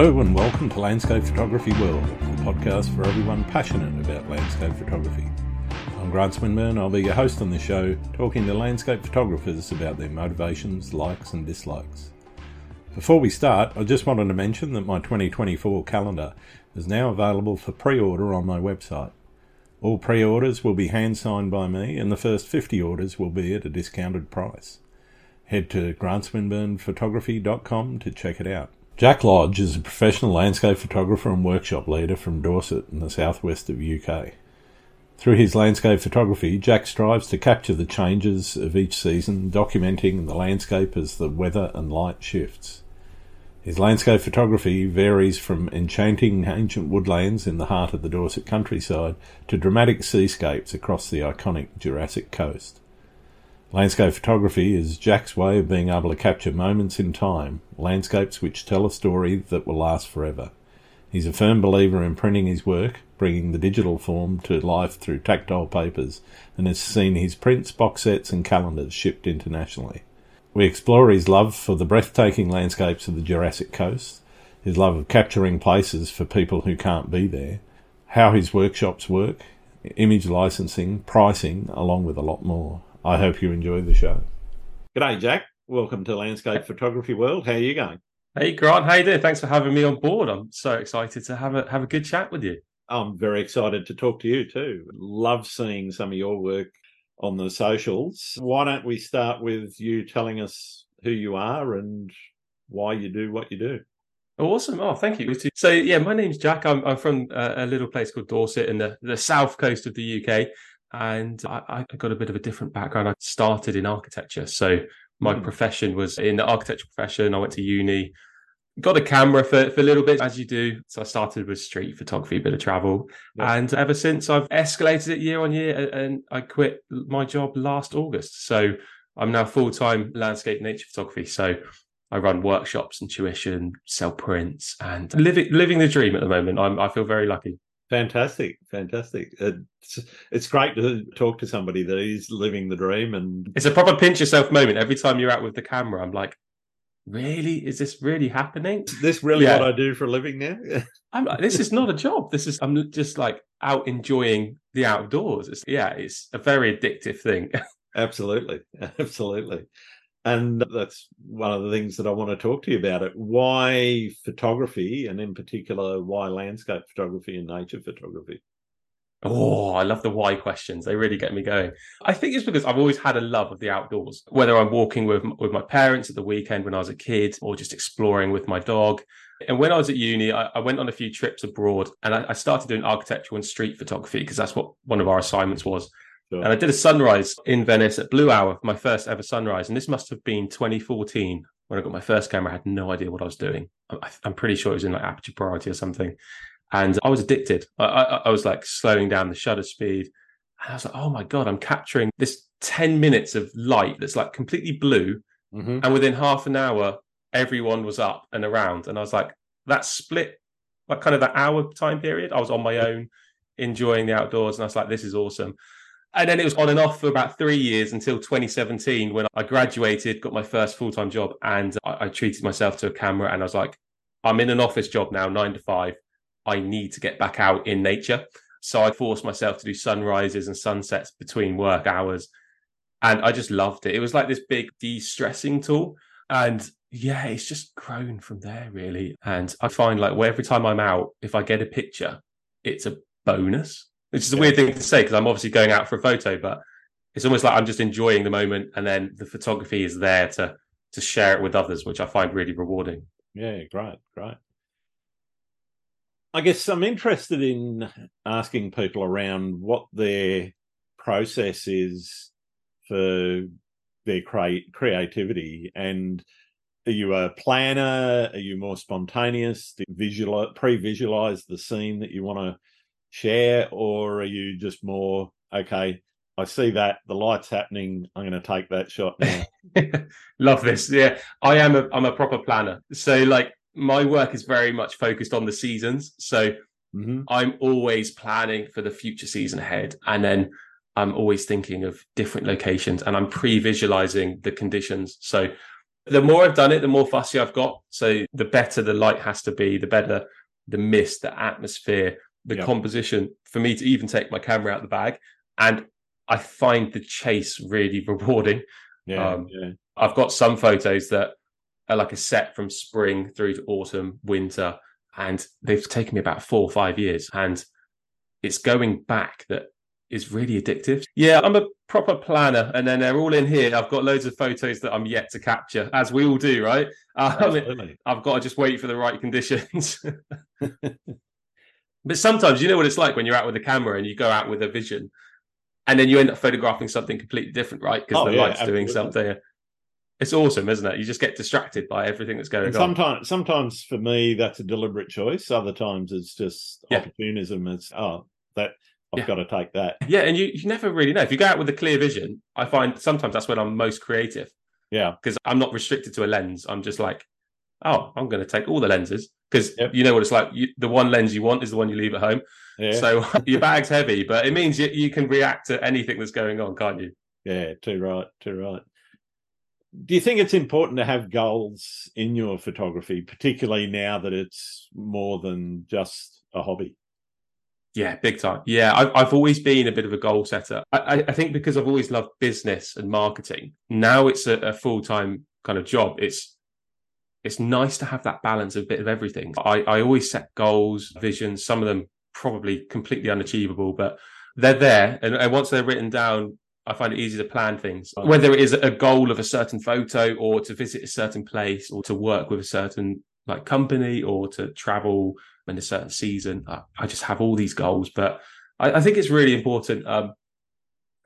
Hello and welcome to Landscape Photography World, the podcast for everyone passionate about landscape photography. I'm Grant Swinbourne. I'll be your host on this show, talking to landscape photographers about their motivations, likes, and dislikes. Before we start, I just wanted to mention that my 2024 calendar is now available for pre order on my website. All pre orders will be hand signed by me, and the first 50 orders will be at a discounted price. Head to grantswinbournephotography.com to check it out. Jack Lodge is a professional landscape photographer and workshop leader from Dorset in the southwest of UK. Through his landscape photography, Jack strives to capture the changes of each season, documenting the landscape as the weather and light shifts. His landscape photography varies from enchanting ancient woodlands in the heart of the Dorset countryside to dramatic seascapes across the iconic Jurassic coast. Landscape photography is Jack's way of being able to capture moments in time, landscapes which tell a story that will last forever. He's a firm believer in printing his work, bringing the digital form to life through tactile papers, and has seen his prints, box sets, and calendars shipped internationally. We explore his love for the breathtaking landscapes of the Jurassic coast, his love of capturing places for people who can't be there, how his workshops work, image licensing, pricing, along with a lot more. I hope you enjoy the show. G'day, Jack. Welcome to Landscape Photography World. How are you going? Hey, Grant. How you doing? Thanks for having me on board. I'm so excited to have a have a good chat with you. I'm very excited to talk to you too. Love seeing some of your work on the socials. Why don't we start with you telling us who you are and why you do what you do? Awesome. Oh, thank you. So, yeah, my name's Jack. I'm, I'm from a, a little place called Dorset in the, the south coast of the UK and I, I, got a bit of a different background. I started in architecture, so my mm. profession was in the architecture profession. I went to uni, got a camera for, for a little bit, as you do. So I started with street photography, a bit of travel, and ever since I've escalated it year on year. And I quit my job last August, so I'm now full time landscape nature photography. So I run workshops and tuition, sell prints, and living living the dream at the moment. I'm, I feel very lucky. Fantastic, fantastic. It's, it's great to talk to somebody that is living the dream, and it's a proper pinch yourself moment every time you're out with the camera. I'm like, really? Is this really happening? Is this really yeah. what I do for a living now? I'm like, this is not a job. This is I'm just like out enjoying the outdoors. It's, yeah, it's a very addictive thing. absolutely, absolutely. And that's one of the things that I want to talk to you about it. Why photography, and in particular, why landscape photography and nature photography? Oh, I love the why questions. They really get me going. I think it's because I've always had a love of the outdoors, whether I'm walking with, with my parents at the weekend when I was a kid or just exploring with my dog. And when I was at uni, I, I went on a few trips abroad and I, I started doing architectural and street photography because that's what one of our assignments was. Sure. And I did a sunrise in Venice at Blue Hour, my first ever sunrise. And this must have been 2014 when I got my first camera. I had no idea what I was doing. I, am pretty sure it was in like aperture priority or something. And I was addicted. I, I, I was like slowing down the shutter speed. And I was like, oh my God, I'm capturing this 10 minutes of light that's like completely blue. Mm-hmm. And within half an hour, everyone was up and around. And I was like, that split, like kind of that hour time period, I was on my own enjoying the outdoors. And I was like, this is awesome. And then it was on and off for about three years until 2017 when I graduated, got my first full time job, and I, I, treated myself to a camera. And I was like, I'm in an office job now, nine to five. I need to get back out in nature. So I forced myself to do sunrises and sunsets between work hours. And I just loved it. It was like this big de stressing tool. And yeah, it's just grown from there, really. And I find like every time I'm out, if I get a picture, it's a bonus which is a weird thing to say because I'm obviously going out for a photo, but it's almost like I'm just enjoying the moment, and then the photography is there to to share it with others, which I find really rewarding. Yeah, great, great. I guess I'm interested in asking people around what their process is for their cre- creativity and are you a planner are you more spontaneous do you visualize pre-visualize the scene that you want to share, or are you just more okay? I see that the light's happening. I'm going to take that shot now. Love this. Yeah, I am. A, I'm a proper planner. So like my work is very much focused on the seasons. So mm-hmm. I'm always planning for the future season ahead, and then I'm always thinking of different locations, and I'm pre-visualizing the conditions. So The more I've done it, the more fussy I've got. So the better the light has to be, the better the mist, the atmosphere, the yep. composition for me to even take my camera out the bag. And I find the chase really rewarding. Yeah, um, yeah. I've got some photos that are like a set from spring through to autumn, winter, and they've taken me about four or five years. And it's going back that is really addictive. Yeah, I'm a proper planner, and then they're all in here. I've got loads of photos that I'm yet to capture, as we all do, right? Um, I've got to just wait for the right conditions. but sometimes you know what it's like when you're out with a camera and you go out with a vision, and then you end up photographing something completely different, right? Because oh, the yeah, light's absolutely. doing something. It's awesome, isn't it? You just get distracted by everything that's going and on. Sometimes, sometimes for me, that's a deliberate choice. Other times, it's just yeah. opportunism. It's oh, that I've yeah. got to take that. Yeah, and you, you never really know. If you go out with a clear vision, I find sometimes that's when I'm most creative. Yeah. Because I'm not restricted to a lens. I'm just like, oh, I'm going to take all the lenses. Because yep. you know what it's like. You, the one lens you want is the one you leave at home. Yeah. So your bag's heavy, but it means you, you can react to anything that's going on, can't you? Yeah, too right, too right. Do you think it's important to have goals in your photography, particularly now that it's more than just a hobby? Yeah, big time. Yeah, I've, I've always been a bit of a goal setter. I, I think because I've always loved business and marketing. Now it's a, a full time kind of job. It's it's nice to have that balance of a bit of everything. I, I always set goals, visions. Some of them probably completely unachievable, but they're there. And, and once they're written down, I find it easy to plan things. Whether it is a goal of a certain photo, or to visit a certain place, or to work with a certain like company, or to travel in a certain season. I, I just have all these goals, but I, I think it's really important, um,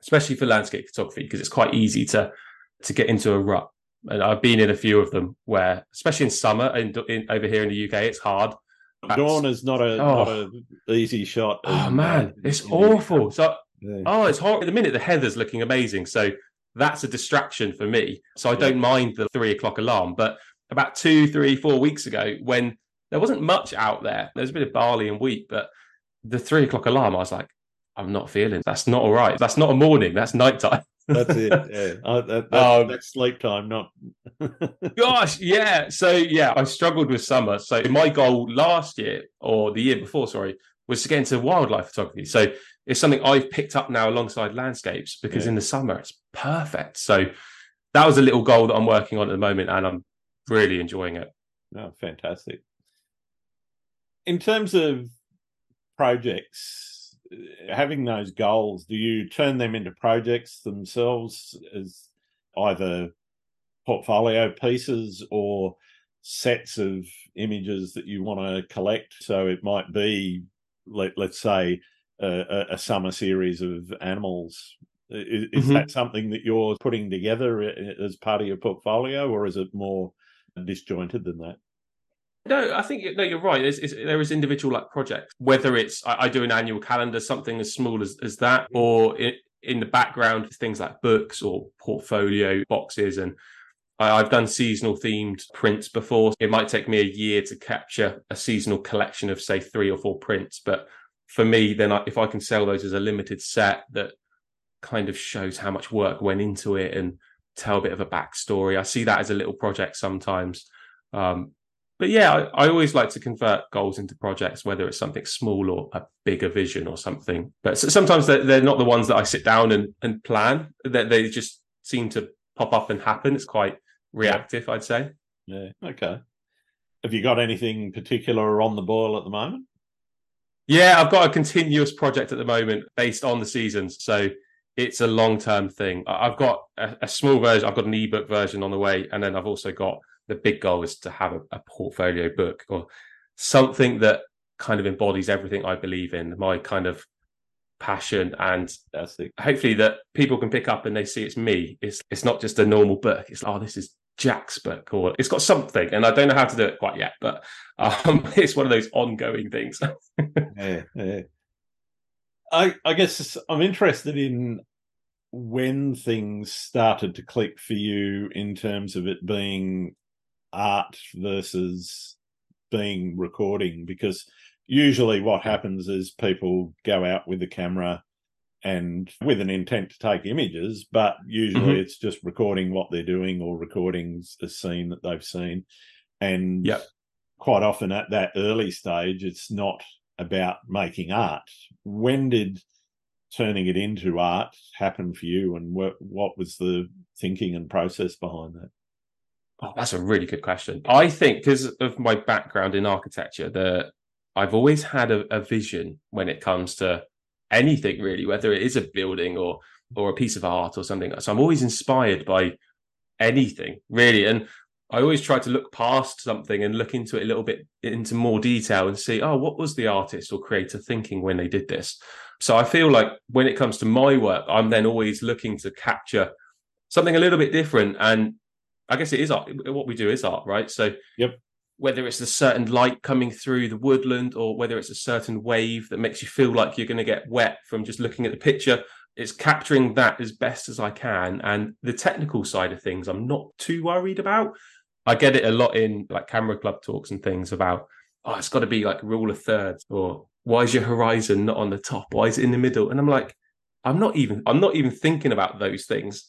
especially for landscape photography, because it's quite easy to to get into a rut. And I've been in a few of them where, especially in summer, in, in over here in the UK, it's hard. Dawn is not a oh. not a easy shot. Oh uh, man, it's awful. So yeah. oh, it's horrible. At the minute, the heather's looking amazing, so that's a distraction for me. So I don't mind the three o'clock alarm. But about two, three, four weeks ago, when there wasn't much out there. There was a bit of barley and wheat, but the three o'clock alarm, I was like, I'm not feeling. That's not all right. That's not a morning. That's nighttime. that's it. Yeah, that, that, um, that's sleep time. Not. gosh, yeah. So yeah, I struggled with summer. So my goal last year or the year before, sorry, was to get into wildlife photography. So it's something I've picked up now alongside landscapes because yeah. in the summer it's perfect. So that was a little goal that I'm working on at the moment, and I'm really enjoying it. Oh, fantastic in terms of projects, having those goals, do you turn them into projects themselves as either portfolio pieces or sets of images that you want to collect? So it might be, let, let's say, a, a summer series of animals. Is, is mm-hmm. that something that you're putting together as part of your portfolio, or is it more disjointed than that? No, I think no, you're right. It's, it's, there is individual like projects, whether it's I, I, do an annual calendar, something as small as, as that, or it, in the background things like books or portfolio boxes, and I, have done seasonal themed prints before. It might take me a year to capture a seasonal collection of say three or four prints, but for me, then I, if I can sell those as a limited set that kind of shows how much work went into it and tell a bit of a backstory, I see that as a little project sometimes. Um, but yeah, I, I, always like to convert goals into projects, whether it's something small or a bigger vision or something. But sometimes they're, they're not the ones that I sit down and, and plan. That they, they just seem to pop up and happen. It's quite reactive, I'd say. Yeah. Okay. Have you got anything particular on the boil at the moment? Yeah, I've got a continuous project at the moment based on the seasons. So it's a long term thing. I've got a, a small version, I've got an ebook version on the way, and then I've also got the big goal is to have a, a portfolio book or something that kind of embodies everything I believe in, my kind of passion and hopefully that people can pick up and they see it's me. It's it's not just a normal book. It's oh this is Jack's book or it's got something and I don't know how to do it quite yet, but um, it's one of those ongoing things. yeah, yeah. I I guess I'm interested in when things started to click for you in terms of it being art versus being recording because usually what happens is people go out with the camera and with an intent to take images, but usually Mhm. it's just recording what they're doing or recording a scene that they've seen. And Yep. quite often at that early stage, it's not about making art. When did turning it into art happen for you, and what what was the thinking and process behind that? Oh, that's a really good question. I think because of my background in architecture, that I've always had a, a vision when it comes to anything really, whether it is a building or or a piece of art or something. So I'm always inspired by anything really, and I always try to look past something and look into it a little bit into more detail and see, oh, what was the artist or creator thinking when they did this? So I feel like when it comes to my work, I'm then always looking to capture something a little bit different and I guess it is art. What we do is art, right? So, Yep. Whether it's a certain light coming through the woodland, or whether it's a certain wave that makes you feel like you're going to get wet from just looking at the picture, it's capturing that as best as I can. And the technical side of things, I'm not too worried about. I get it a lot in like camera club talks and things about, oh, it's got to be like rule of thirds, or why is your horizon not on the top? Why is it in the middle? And I'm like, I'm not even, I'm not even thinking about those things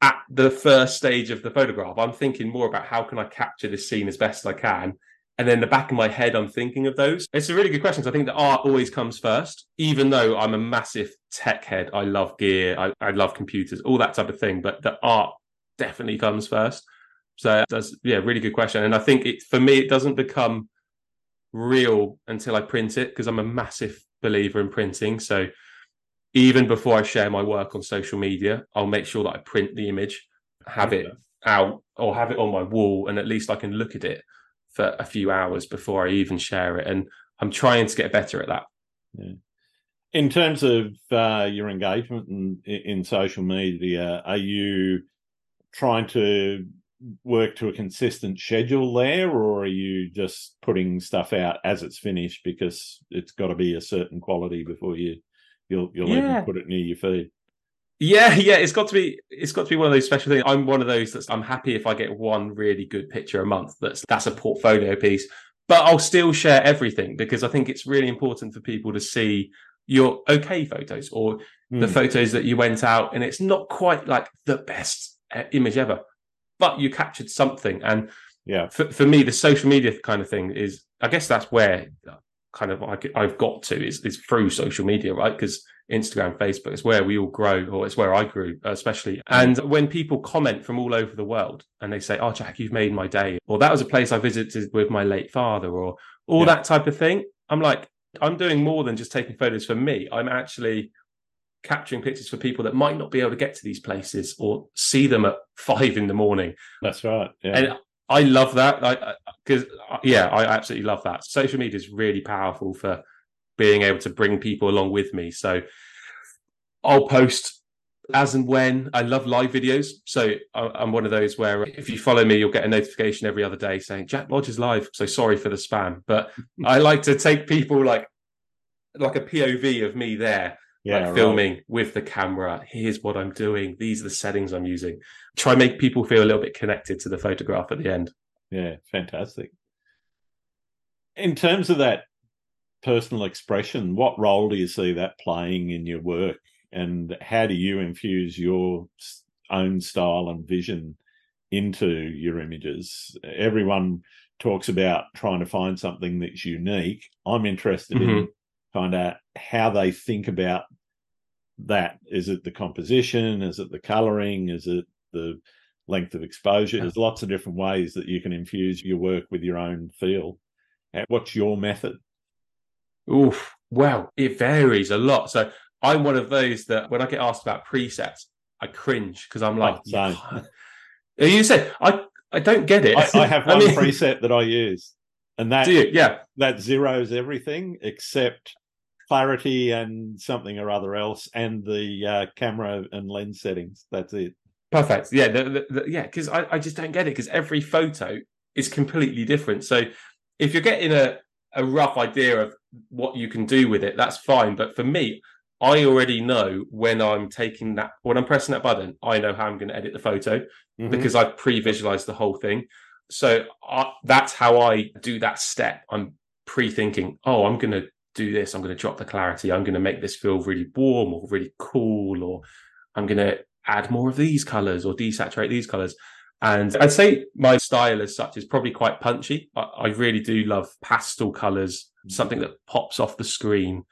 at the first stage of the photograph. I'm thinking more about how can I capture this scene as best I can. And then the back of my head, I'm thinking of those. It's a really good question. I think the art always comes first, even though I'm a massive tech head. I love gear, I, I love computers, all that type of thing. But the art definitely comes first. So that's yeah, really good question. And I think it for me, it doesn't become real until I print it because I'm a massive believer in printing. So even before I share my work on social media, I'll make sure that I print the image, have it out, or have it on my wall, and at least I can look at it for a few hours before I even share it. And I'm trying to get better at that. In terms of uh, your engagement in, in social media, are you trying to work to a consistent schedule there, or are you just putting stuff out as it's finished because it's got to be a certain quality before you you'll you'll Yeah. even put it near your feed? Yeah, yeah, it's got to be it's got to be one of those special things. I'm one of those that's I'm happy if I get one really good picture a month. That's that's a portfolio piece. But I'll still share everything because I think it's really important for people to see your okay photos or the Hmm. photos that you went out and it's not quite like the best uh, image ever, but you captured something. And Yeah, for, for me, the social media kind of thing is, I guess that's where kind of I, I've got to is, is through social media, right? Because Instagram, Facebook is where we all grow, or it's where I grew, uh, especially. Mm. And when people comment from all over the world and they say, Oh, Jack, you've made my day, or that was a place I visited with my late father, or all Yeah. that type of thing, I'm like, I'm doing more than just taking photos for me. I'm actually capturing pictures for people that might not be able to get to these places or see them at five in the morning. that's right. Yeah. And I love that because, uh, yeah, I absolutely love that. Social media is really powerful for being able to bring people along with me. So I'll post as and when. I love live videos. So I- I'm one of those where if you follow me, you'll get a notification every other day saying Jack Lodge is live. So sorry for the spam, but I like to take people like like a POV of me there yeah, like right. filming with the camera. Here's what I'm doing. These are the settings I'm using. Try and make people feel a little bit connected to the photograph at the end. Yeah, fantastic. In terms of that personal expression, what role do you see that playing in your work? And how do you infuse your own style and vision into your images? Everyone talks about trying to find something that's unique. I'm interested in mm-hmm. kind of how they think about that. Is it the composition? Is it the coloring? Is it the length of exposure? There's lots of different ways that you can infuse your work with your own feel. What's your method? Oof. Well, it varies a lot. So I'm one of those that when I get asked about presets, I cringe because I'm oh, like, Oh, you said I I don't get it. I, I have one mean, preset that I use, and that? Yeah. that zeroes everything except clarity and something or other else, and the uh, camera and lens settings. That's it. Perfect. Yeah, the, the, the- yeah, because I, I just don't get it because every photo is completely different. So if you're getting a, a rough idea of what you can do with it, that's fine. But for me, I already know when I'm taking that, when I'm pressing that button, I know how I'm going to edit the photo Mhm. because I've pre-visualized the whole thing. So I, that's how I do that step. I'm pre-thinking, oh, I'm going to do this. I'm going to drop the clarity. I'm going to make this feel really warm or really cool, or I'm going to add more of these colors or desaturate these colors. And I'd say my style as such is probably quite punchy. I, I really do love pastel colors, something that pops off the screen.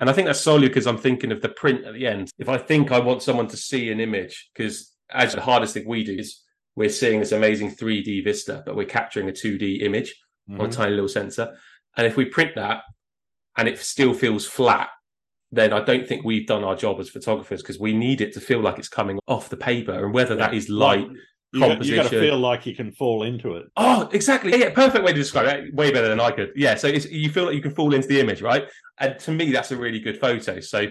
And I think that's solely because I'm thinking of the print at the end. If I think I want someone to see an image, because as the hardest thing we do is we're seeing this amazing 3D vista, but we're capturing a 2D image mm-hmm. on a tiny little sensor. And if we print that and it still feels flat, then I don't think we've done our job as photographers because we need it to feel like it's coming off the paper. And whether yeah. that is light, you composition. you got to feel like you can fall into it. Oh, exactly. Yeah, perfect way to describe it. Way better than I could. Yeah. So you feel like you can fall into the image, right? And to me, that's a really good photo. So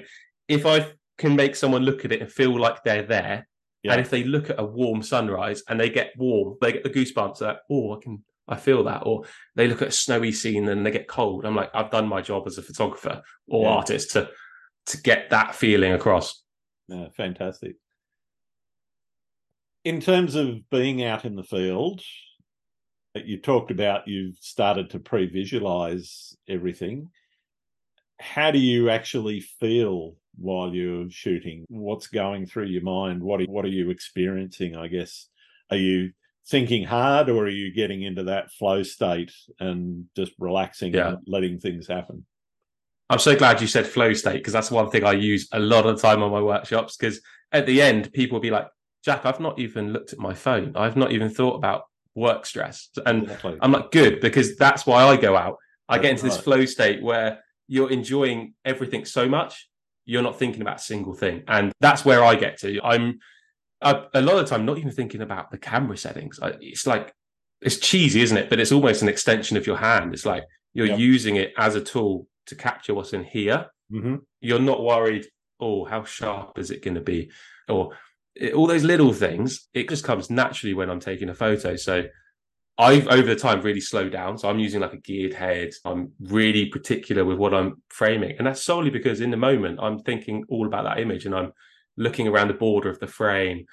if I can make someone look at it and feel like they're there, yeah. and if they look at a warm sunrise and they get warm, they get the goosebumps. That oh, I can, I feel that. Or they look at a snowy scene and they get cold. I'm like, I've done my job as a photographer or yeah. artist to to get that feeling across. Yeah, fantastic in terms of being out in the field, you talked about you've started to pre visualize everything. How do you actually feel while you're shooting? What's going through your mind? What are, what are you experiencing? I guess are you thinking hard, or are you getting into that flow state and just relaxing yeah. and letting things happen? I'm so glad you said flow state because that's one thing I use a lot of the time on my workshops. Because at the end, people will be like, Jack, I've not even looked at my phone. I've not even thought about work stress. And exactly. I'm like, good, because that's why I go out. I that's get into right. this flow state where you're enjoying everything so much, you're not thinking about a single thing. And that's where I get to. I'm I, a lot of the time not even thinking about the camera settings. I, it's like, it's cheesy, isn't it? But it's almost an extension of your hand. It's like you're yep. using it as a tool to capture what's in here. Mm-hmm. You're not worried, oh, how sharp is it going to be? Or it, all those little things, it just comes naturally when I'm taking a photo. So I've over the time really slowed down. So I'm using like a geared head. I'm really particular with what I'm framing. And that's solely because in the moment I'm thinking all about that image and I'm looking around the border of the frame.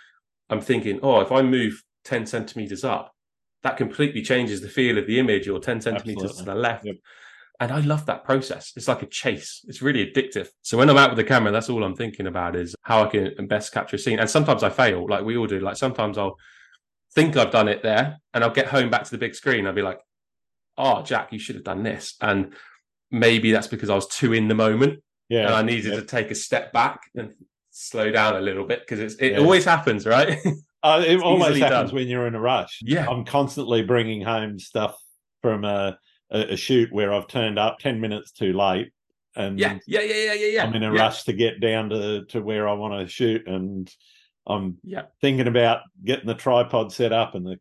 I'm thinking, oh, if I move 10 centimeters up, that completely changes the feel of the image or 10 centimeters Absolutely. to the left. Yep. And I love that process. It's like a chase. It's really addictive. So when I'm out with the camera, that's all I'm thinking about is how I can best capture a scene. And sometimes I fail, like we all do. Like sometimes I'll think I've done it there and I'll get home back to the big screen. I'll be like, oh, Jack, you should have done this. And maybe that's because I was too in the moment. Yeah. And I needed yeah. to take a step back and slow down a little bit because it yeah. always happens, right? Uh, it almost happens done. when you're in a rush. Yeah. I'm constantly bringing home stuff from a a, a, shoot where I've turned up 10 minutes too late and yeah, yeah, yeah, yeah, yeah. I'm in a yeah. rush to get down to, to where I want to shoot and I'm yeah. thinking about getting the tripod set up and the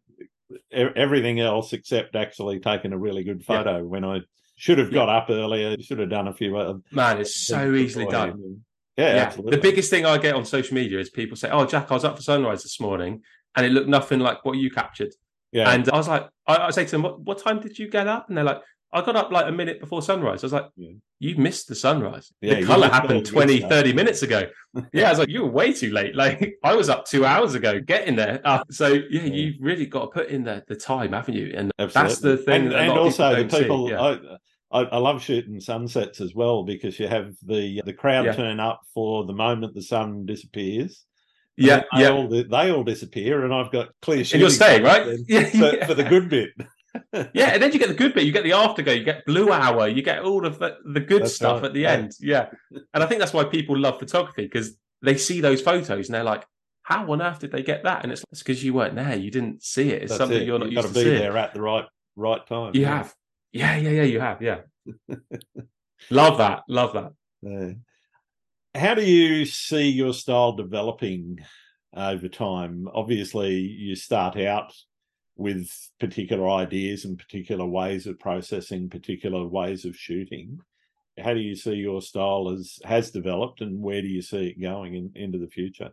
everything else except actually taking a really good photo yeah. when I should have got up earlier, should have done a few other Man, it's so easily done. Yeah, yeah. Absolutely. The biggest thing I get on social media is people say, "Oh, Jack, I was up for sunrise this morning, and it looked nothing like what you captured." Yeah. And I was like, I, I say to them, what, what time did you get up? And they're like, I got up like a minute before sunrise. I was like, yeah. you missed the sunrise. Yeah, the color happened 20, 30 minutes ago. yeah, I was like, you were way too late. Like I was up two hours ago getting there. Uh, so yeah, yeah, you've really got to put in the, the time, haven't you? And Absolutely. that's the thing. And, and also people the people, yeah. I, I, love shooting sunsets as well because you have the the crowd turn up for the moment the sun disappears yeah, they yeah. All, they all disappear, and I've got clear. And you're staying, right? Yeah, for, yeah. for the good bit. yeah, and then you get the good bit. You get the afterglow. You get blue hour. You get all of the, the good that's stuff right. at the yeah. end. Yeah, and I think that's why people love photography because they see those photos and they're like, "How on earth did they get that?" And it's because you weren't there. You didn't see it. It's that's something it. you're not You've used to, to be there at the right right time. You yeah. have. Yeah, yeah, yeah. You have. Yeah. love that. Love that. Yeah how do you see your style developing over time? Obviously, you start out with particular ideas and particular ways of processing, particular ways of shooting. How do you see your style as has developed, and where do you see it going in, into the future?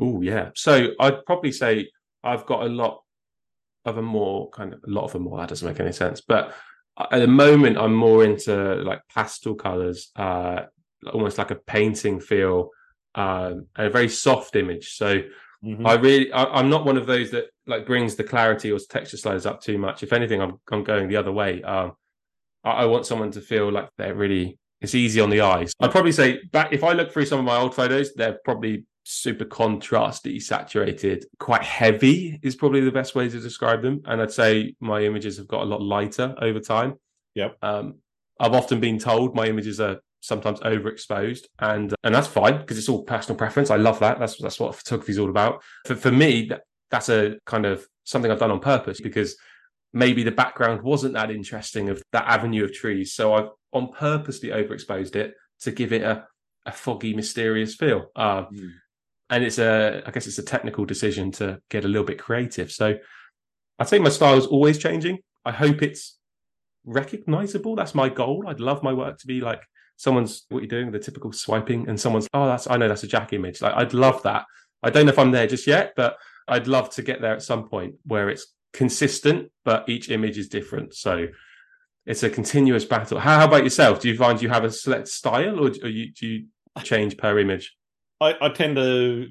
Oh yeah, so I'd probably say I've got a lot of a more kind of a lot of a more that doesn't make any sense, but at the moment I'm more into like pastel colors, uh, almost like a painting feel, um, and a very soft image. So mm-hmm. I really, I, am not one of those that like brings the clarity or texture sliders up too much. If anything, I'm I'm going the other way. Um, I, I want someone to feel like they're really it's easy on the eyes. I'd probably say back if I look through some of my old photos, they're probably super contrasty, saturated, quite heavy is probably the best way to describe them. And I'd say my images have got a lot lighter over time. Yep. Um, I've often been told my images are sometimes overexposed, and and that's fine because it's all personal preference. I love that. That's that's what photography is all about. For for me, that, that's a kind of something I've done on purpose because maybe the background wasn't that interesting of that avenue of trees. So I've on purposely overexposed it to give it a, a foggy, mysterious feel. Uh, mm. And it's a, I guess it's a technical decision to get a little bit creative. So I'd say my style is always changing. I hope it's recognizable. That's my goal. I'd love my work to be like someone's what you're doing, the typical swiping, and someone's, oh, that's I know that's a Jack image. Like I'd love that. I don't know if I'm there just yet, but I'd love to get there at some point where it's consistent, but each image is different. So it's a continuous battle. How, how about yourself? Do you find you have a select style, or, or you, do you change per image? I, I tend to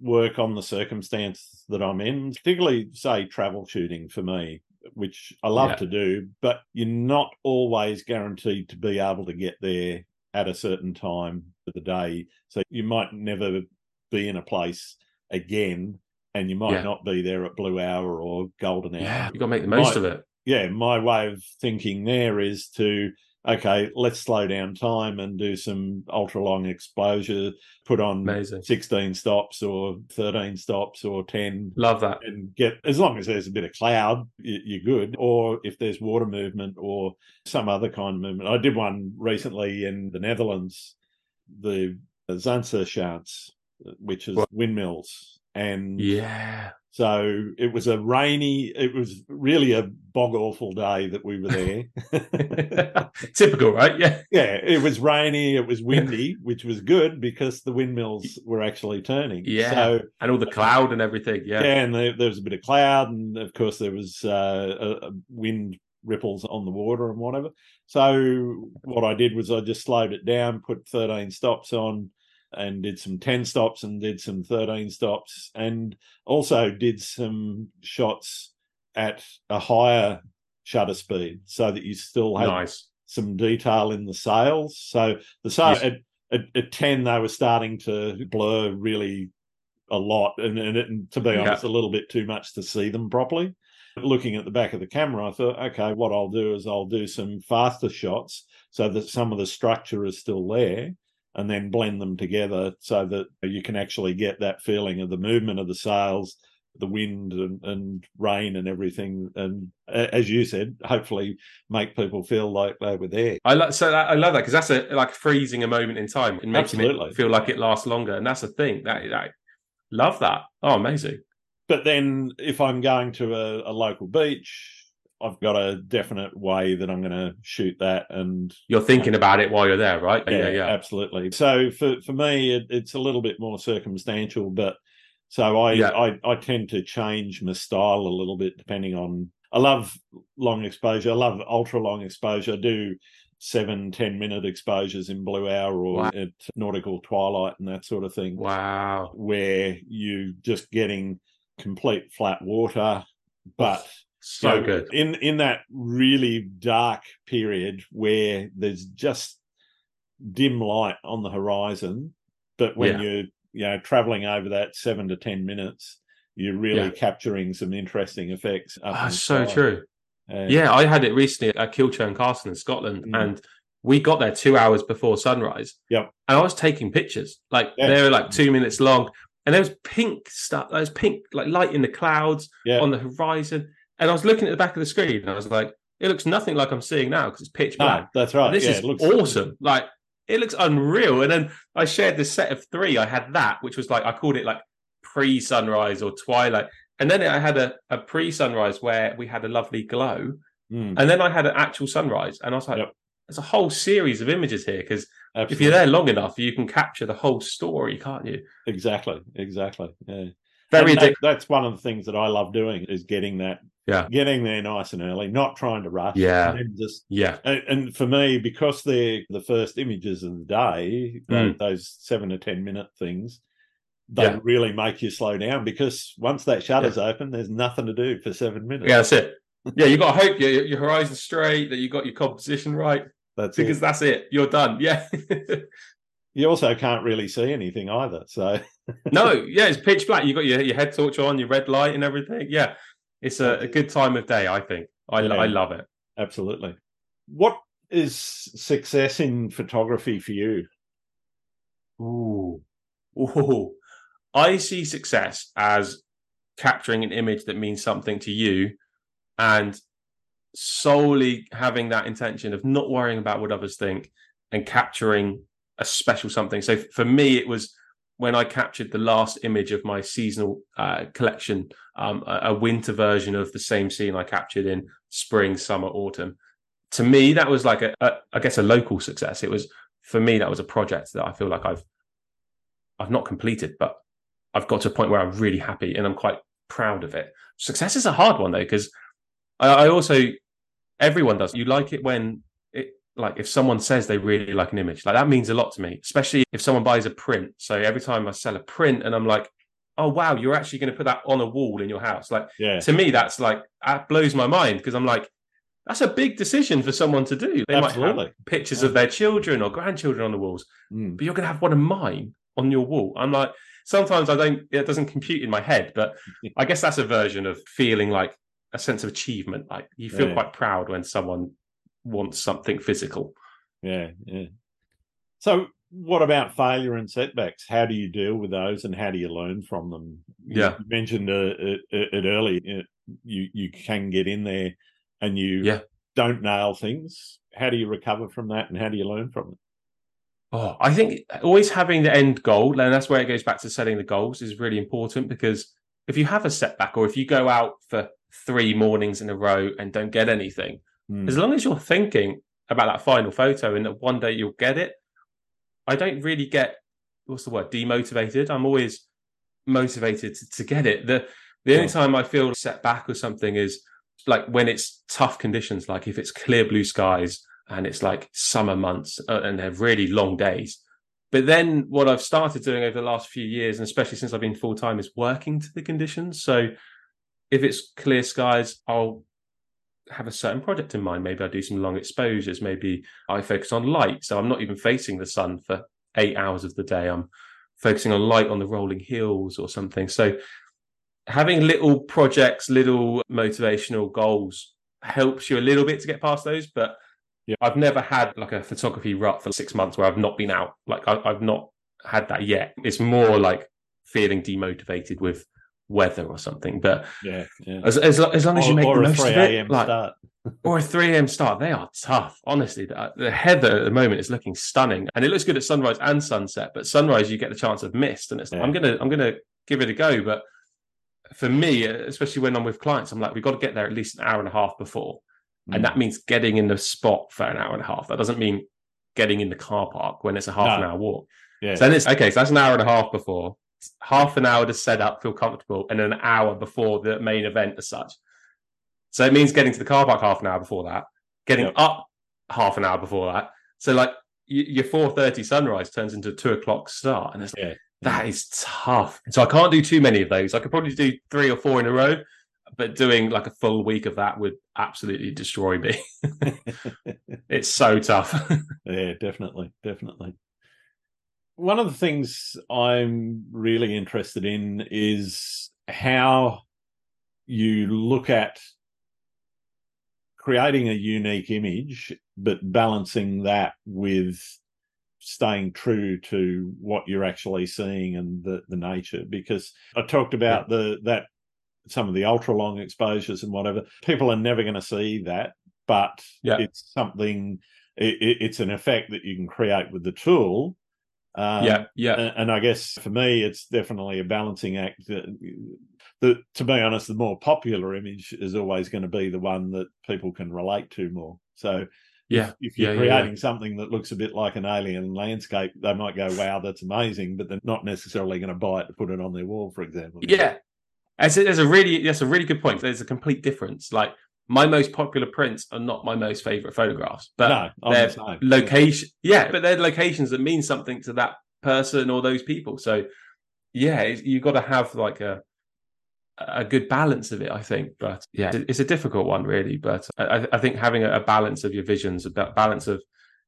work on the circumstance that I'm in, particularly say travel shooting for me, which I love yeah. to do, but you're not always guaranteed to be able to get there at a certain time of the day. So you might never be in a place again and you might yeah. not be there at blue hour or golden hour. Yeah, you got to make the most of it. Yeah, my way of thinking there is to okay, let's slow down time and do some ultra long exposure, put on Amazing. 16 stops or 13 stops or 10. Love that. And get, as long as there's a bit of cloud, you're good. Or if there's water movement or some other kind of movement. I did one recently in the Netherlands, the Zaanse Schans, which is what? windmills and yeah. so it was a rainy it was really a bog awful day that we were there. Typical right? Yeah. Yeah it was rainy it was windy which was good because the windmills were actually turning. Yeah. So, and all the cloud and everything yeah. Yeah and there, there was a bit of cloud and of course there was uh, a, a wind ripples on the water and whatever. So what i did was i just slowed it down put 13 stops on and did some 10 stops and did some 13 stops and also did some shots at a higher shutter speed so that you still had nice. some detail in the sails. So the sail yes. at, at, at, 10, they were starting to blur really a lot and, and, it, and to be yeah. honest, a little bit too much to see them properly. Looking at the back of the camera, I thought, okay, what I'll do is I'll do some faster shots so that some of the structure is still there and then blend them together so that you can actually get that feeling of the movement of the sails the wind and, and, rain and everything. And as you said hopefully make people feel like they were there. I love so i love that because that's a like freezing a moment in time. And making Absolutely. it feel like it lasts longer and that's the thing that, i love that. Oh amazing. But then if i'm going to a, a local beach I've got a definite way that I'm going to shoot that, and you're thinking about it while you're there, right? Yeah, yeah, yeah. absolutely. So for for me, it, it's a little bit more circumstantial, but so I, yeah. I I tend to change my style a little bit depending on. I love long exposure. I love ultra long exposure. I do seven, ten minute exposures in blue hour or wow. at nautical twilight and that sort of thing. Wow. Where you just getting complete flat water, but so, good. In in that really dark period where there's just dim light on the horizon, but when yeah. you're you know traveling over that seven to ten minutes, you're really yeah. capturing some interesting effects. That's ah, so true. yeah, I had it recently at Kilchurn Castle in Scotland, mm. and we got there two hours before sunrise. Yep. And I was taking pictures. Like yeah. they were like two minutes long. And there was pink stuff. There was pink, like light in the clouds on the horizon. And I was looking at the back of the screen and I was like, it looks nothing like I'm seeing now because it's pitch black. that's right. And this yeah, is looks awesome. Like it looks unreal. And then I shared this set of three. I had that, which was like I called it like pre-sunrise or twilight. And then I had a, a pre-sunrise where we had a lovely glow. Mm. And then I had an actual sunrise. And I was like, yep. there's a whole series of images here because if you're there long enough, you can capture the whole story, can't you? Exactly. Exactly. Yeah. Very that, that's one of the things that I love doing is getting that yeah getting there nice and early not trying to rush yeah and just yeah and, and, for me because they're the first images of the day mm. those seven to ten minute things they yeah. really make you slow down because once that shutter's yeah. open there's nothing to do for seven minutes yeah that's it yeah, you got to hope your your horizon straight, that you got your composition right. That's because it. that's it. You're done. Yeah. You also can't really see anything either. So no, yeah, it's pitch black. You got your, your head torch on, your red light, and everything. Yeah, it's a, a good time of day. I think. I Yeah. I love it. absolutely. What is success in photography for you? Ooh. Ooh. I see success as capturing an image that means something to you and solely having that intention of not worrying about what others think and capturing a special something. So for me, it was when I captured the last image of my seasonal uh, collection, um, a, a winter version of the same scene I captured in spring, summer, autumn. To me, that was like a, a I guess, a local success. It was for me that was a project that I feel like I've I've not completed, but I've got to a point where I'm really happy and I'm quite proud of it. Success is a hard one though, because I, I also everyone does. You like it when like if someone says they really like an image, like that means a lot to me, especially if someone buys a print. So every time I sell a print and I'm like, oh wow, you're actually going to put that on a wall in your house. Like Yeah, to me, that's like that blows my mind because I'm like, that's a big decision for someone to do. They might Absolutely. have pictures Yeah. of their children or grandchildren on the walls Mm. but you're going to have one of mine on your wall. I'm like, sometimes I don't, it doesn't compute in my head, but I guess that's a version of feeling like a sense of achievement. Like you feel Yeah. quite proud when someone wants something physical. yeah, yeah. So, what about failure and setbacks? How do you deal with those, and how do you learn from them? You- Yeah. you mentioned uh, it, it earlier. you- You you can get in there, and you Yeah. don't nail things. How do you recover from that, and how do you learn from it? Oh, I think always having the end goal, and that's where it goes back to setting the goals, is really important because if you have a setback or if you go out for three mornings in a row and don't get anything, Mm. as long as you're thinking about that final photo and that one day you'll get it, I don't really get what's the word demotivated. I'm always motivated to, to get it. The the only Yeah. time I feel set back or something is like when it's tough conditions, like if it's clear blue skies and it's like summer months uh, and they're really long days. But then what I've started doing over the last few years, and especially since I've been full time, is working to the conditions. So if it's clear skies, I'll have a certain project in mind. Maybe I do some long exposures. Maybe I focus on light. So I'm not even facing the sun for eight hours of the day. I'm focusing on light on the rolling hills or something. So having little projects, little motivational goals helps you a little bit to get past those. But Yeah. I've never had like a photography rut for six months where I've not been out. Like I, I've not had that yet. It's more like feeling demotivated with weather or something. But Yeah, yeah. as as, as long as you make the most of it, like, start. or a 3 a.m. start, they are tough. Honestly, the, the heather at the moment is looking stunning, and it looks good at sunrise and sunset. But sunrise, you get the chance of mist, and it's Yeah. I'm gonna I'm gonna give it a go. But for me, especially when I'm with clients, I'm like, we've got to get there at least an hour and a half before, Mm. and that means getting in the spot for an hour and a half. That doesn't mean getting in the car park when it's a half No. an hour walk. Yeah. So then it's okay. So that's an hour and a half before, half an hour to set up, feel comfortable, and an hour before the main event as such. So it means getting to the car park half an hour before that, getting Yep. up half an hour before that. So like your four thirty sunrise turns into a two o'clock start, and it's Yeah. that is tough. So I can't do too many of those. I could probably do three or four in a row, but doing like a full week of that would absolutely destroy me. it's so tough. Yeah, definitely, definitely. One of the things I'm really interested in is how you look at creating a unique image, but balancing that with staying true to what you're actually seeing and the, the nature. Because I talked about the that some of the ultra long exposures and whatever. People are never going to see that, but Yeah. it's something it, it, it's an effect that you can create with the tool. Um, yeah, yeah, and, and I guess for me, it's definitely a balancing act. The, to be honest, the more popular image is always going to be the one that people can relate to more. So, yeah. if, if you're Yeah, yeah, yeah. creating something that looks a bit like an alien landscape, they might go, "Wow, that's amazing," but they're not necessarily going to buy it to put it on their wall, for example. Yeah, a, there's a really that's a really good point. There's a complete difference. Like my most popular prints are not my most favorite photographs, but no, they're the location. Yeah, but they're locations that mean something to that person or those people. So yeah, you've got to have like a a good balance of it, I think. But yeah, it's a difficult one, really. But I, I think having a balance of your visions, a balance of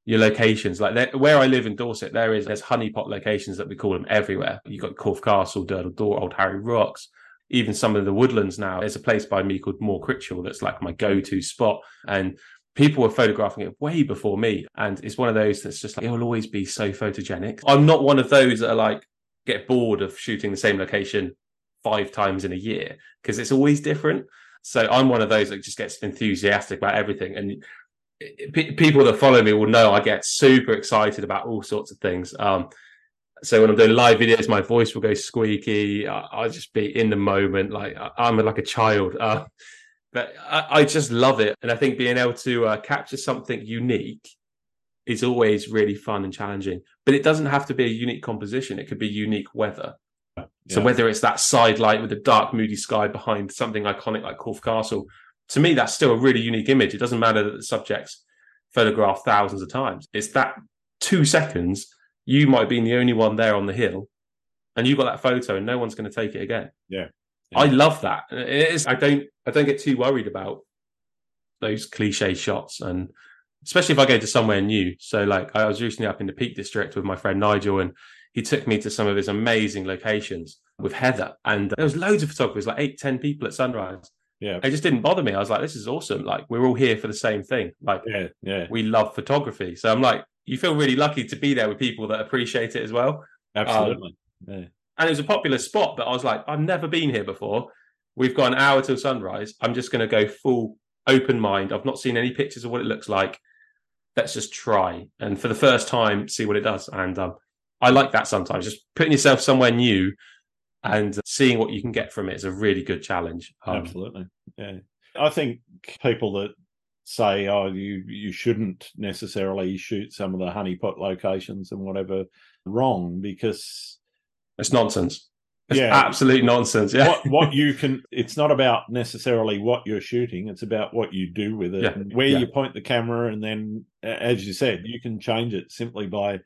your locations, like where I live in Dorset, there is there's honeypot locations that we call them everywhere. You've got Corfe Castle, Durdle Door, Old Harry Rocks, even some of the woodlands now. There's a place by me called Moor Crichel that's like my go-to spot. And people were photographing it way before me. And it's one of those that's just like, it'll always be so photogenic. I'm not one of those that are like, get bored of shooting the same location five times in a year because it's always different. So I'm one of those that just gets enthusiastic about everything. And p- people that follow me will know I get super excited about all sorts of things. Um, so when I'm doing live videos, my voice will go squeaky. I, will just be in the moment, like I'm like a child. Uh, but I, I, just love it, and I think being able to uh, capture something unique is always really fun and challenging. But it doesn't have to be a unique composition; it could be unique weather. Yeah. So whether it's that side light with a dark, moody sky behind something iconic like Corfe Castle, to me that's still a really unique image. It doesn't matter that the subject's photographed thousands of times. It's that two seconds you might be the only one there on the hill, and you got that photo, and no one's going to take it again. Yeah. yeah. I love that. It is. I don't. I don't get too worried about those cliche shots, and especially if I go to somewhere new. So, like, I was recently up in the Peak District with my friend Nigel, and he took me to some of his amazing locations with Heather, and there was loads of photographers, like eight, ten people at sunrise. Yeah. It just didn't bother me. I was like, this is awesome. Like, we're all here for the same thing. Like, yeah, yeah. We love photography. So I'm like, you feel really lucky to be there with people that appreciate it as well. Absolutely. Um, yeah. And it was a popular spot, but I was like, I've never been here before. We've got an hour till sunrise. I'm just going to go full open mind. I've not seen any pictures of what it looks like. Let's just try. And for the first time, see what it does. And um, I like that sometimes. Just putting yourself somewhere new and seeing what you can get from it is a really good challenge. Um, Absolutely. Yeah. I think people that say, oh, you you shouldn't necessarily shoot some of the honeypot locations and whatever wrong because it's nonsense. It's yeah, absolute nonsense. Yeah. What, what you can, it's not about necessarily what you're shooting. It's about what you do with it, yeah. where yeah. you point the camera, and then, as you said, you can change it simply by.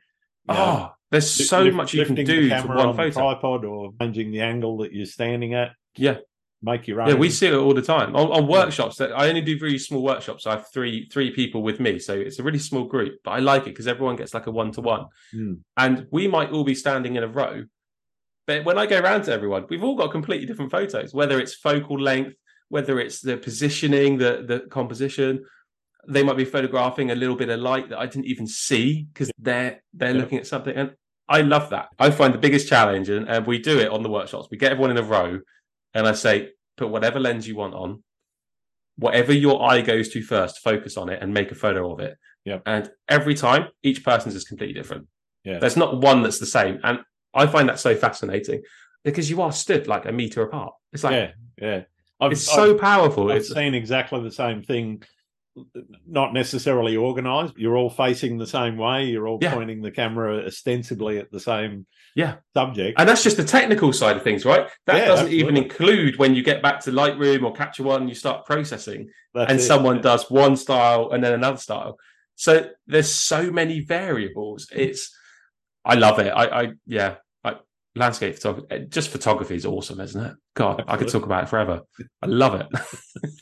Oh, know, there's so lift, much you can do to one photo. tripod or changing the angle that you're standing at. Yeah, make your own. Yeah, we see it all the time on, on workshops. That I only do really small workshops. I have three three people with me, so it's a really small group. But I like it because everyone gets like a one to one, and we might all be standing in a row. But when I go around to everyone, we've all got completely different photos. Whether it's focal length, whether it's the positioning, the the composition. They might be photographing a little bit of light that I didn't even see because they're they're yeah. looking at something, and I love that. I find the biggest challenge, and, and we do it on the workshops. We get everyone in a row, and I say, put whatever lens you want on, whatever your eye goes to first, focus on it and make a photo of it. Yeah. And every time, each person's is completely different. Yeah. There's not one that's the same. And I find that so fascinating because you are stood like a meter apart. It's like, yeah, yeah. I've, it's so I've, powerful. I've it's seen exactly the same thing not necessarily organized. You're all facing the same way. You're all yeah. pointing the camera ostensibly at the same yeah subject. And that's just the technical side of things, right? That yeah, doesn't absolutely. even include when you get back to Lightroom or Capture One you start processing, that's and it. someone does one style and then another style. So there's so many variables. It's I love it. I, I yeah, landscape photography, eh, just photography is awesome, isn't it? God, Absolutely. I could talk about it forever. I love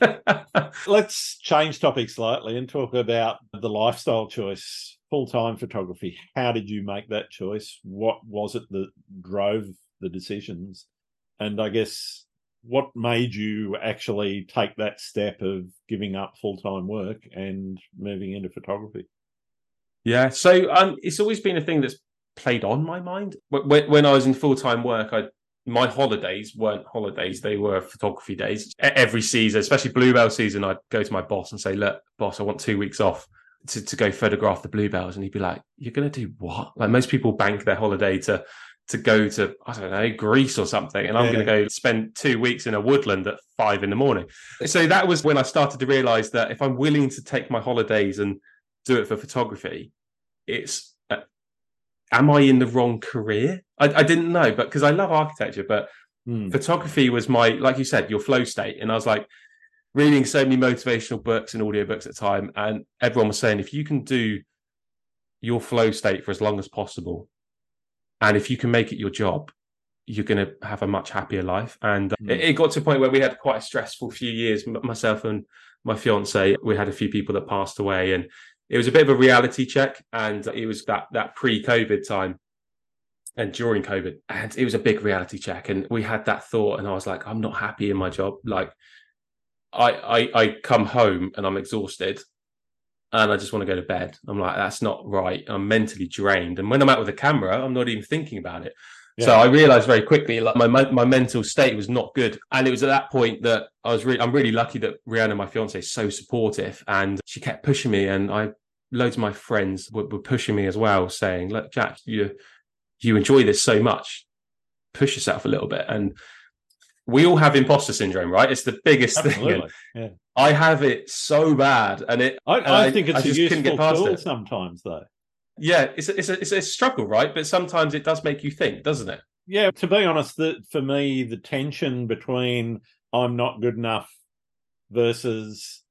it. Let's change topic slightly and talk about the lifestyle choice, full time photography. How did you make that choice? What was it that drove the decisions? And I guess what made you actually take that step of giving up full time work and moving into photography? Yeah, so um, it's always been a thing that's played on my mind. When, when I was in full time work, I my holidays weren't holidays; they were photography days. Every season, especially bluebell season, I'd go to my boss and say, "Look, boss, I want two weeks off." To, to go photograph the bluebells, and he'd be like, "You're going to do what?" Like most people bank their holiday to to go to I don't know Greece or something, and I'm yeah. going to go spend two weeks in a woodland at five in the morning. So that was when I started to realize that if I'm willing to take my holidays and do it for photography, it's am I in the wrong career? I, I didn't know, but because I love architecture, but hmm. photography was my, like you said, your flow state. And I was like reading so many motivational books and audiobooks at the time. And everyone was saying, if you can do your flow state for as long as possible, and if you can make it your job, you're going to have a much happier life. And mm. it, it, got to a point where we had quite a stressful few years. Myself and my fiance, we had a few people that passed away, and it was a bit of a reality check. And it was that that pre-COVID time and during COVID, and it was a big reality check. And we had that thought, and I was like, I'm not happy in my job. Like, I I, I come home and I'm exhausted. And I just want to go to bed. I'm like, that's not right. I'm mentally drained. And when I'm out with a camera, I'm not even thinking about it. Yeah. So I realized very quickly, like my my mental state was not good, and it was at that point that I was really, I'm really lucky that Rihanna, my fiance, is so supportive, and she kept pushing me, and I, loads of my friends were, were pushing me as well, saying, "Look, Jack, you, you enjoy this so much, push yourself a little bit." And we all have imposter syndrome, right? It's the biggest Absolutely. thing. Yeah. I have it so bad, and it. I, I think it's I a useful tool it. sometimes, though yeah, it's a, it's a, it's a struggle, right? But sometimes it does make you think, doesn't it? Yeah, to be honest, that for me, the tension between I'm not good enough versus,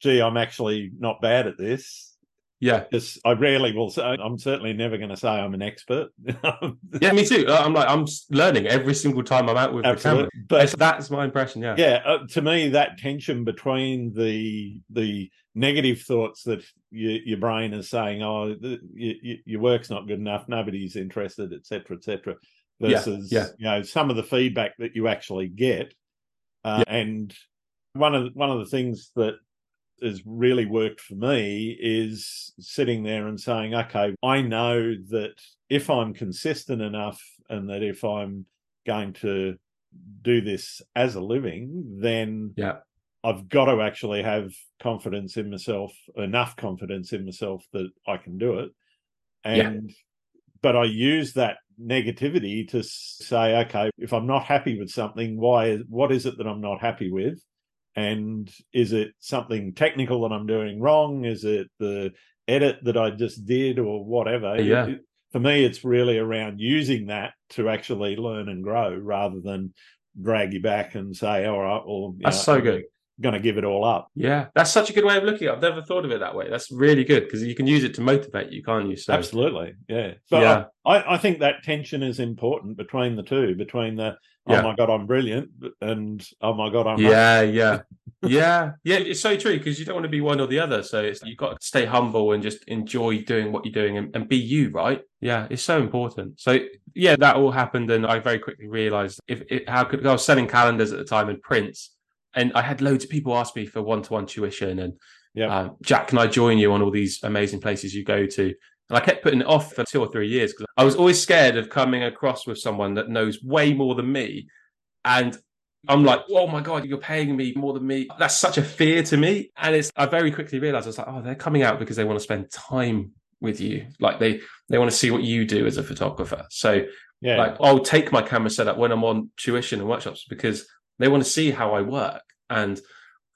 gee, I'm actually not bad at this. Yeah, because I rarely will say. I'm certainly never going to say I'm an expert. yeah, me too. I'm like I'm learning every single time I'm out with Absolutely. the camera. But that's my impression. Yeah, yeah. Uh, to me, that tension between the the negative thoughts that you, your brain is saying, "Oh, the, you, your work's not good enough. Nobody's interested," etc., etc. versus yeah, yeah. you know some of the feedback that you actually get. Uh, yeah. And one of one of the things that has really worked for me is sitting there and saying, "Okay, I know that if I'm consistent enough, and that if I'm going to do this as a living, then yeah. I've got to actually have confidence in myself, enough confidence in myself that I can do it. And, yeah. but I use that negativity to say, okay, if I'm not happy with something, why, what is it that I'm not happy with? And is it something technical that I'm doing wrong? Is it the edit that I just did or whatever? Oh, yeah. It, for me, it's really around using that to actually learn and grow rather than drag you back and say, all right, well, that's know, so good going to give it all up. Yeah, that's such a good way of looking at it. I've never thought of it that way. That's really good because you can use it to motivate you, can't you? So, Absolutely. Yeah. But yeah. I, I think that tension is important between the two, between the, oh yeah. my God, I'm brilliant and oh my God, I'm. Yeah, yeah. yeah. Yeah. It's so true because you don't want to be one or the other. So it's, you've got to stay humble and just enjoy doing what you're doing and, and be you, right? Yeah. It's so important. So yeah, that all happened. And I very quickly realized if, if how could, I was selling calendars at the time and prints and I had loads of people ask me for one to one tuition and yeah, um, Jack, can I join you on all these amazing places you go to? And I kept putting it off for two or three years because I was always scared of coming across with someone that knows way more than me. And I'm like, oh my God, you're paying me more than me. That's such a fear to me. And it's, I very quickly realized I was like, oh, they're coming out because they want to spend time with you. Like they, they want to see what you do as a photographer. So yeah. like, I'll take my camera setup when I'm on tuition and workshops because they want to see how I work. And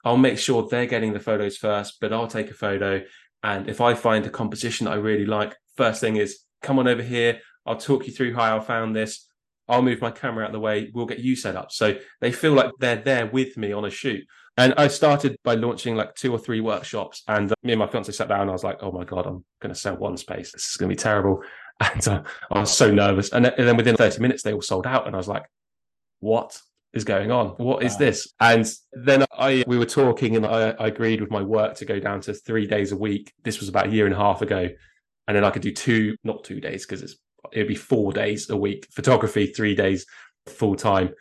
I'll make sure they're getting the photos first, but I'll take a photo. And if I find a composition that I really like, first thing is come on over here. I'll talk you through how I found this. I'll move my camera out of the way. We'll get you set up. So they feel like they're there with me on a shoot. And I started by launching like two or three workshops. And me and my fiance sat down. I was like, oh my God, I'm going to sell one space. This is going to be terrible. And uh, I was so nervous. And then within 30 minutes, they all sold out. And I was like, what? Is going on? What is this? And then I we were talking and I, I, agreed with my work to go down to three days a week. This was about a year and a half ago. And then I could do two, not two days, because it's it'd be four days a week, photography, three days full time.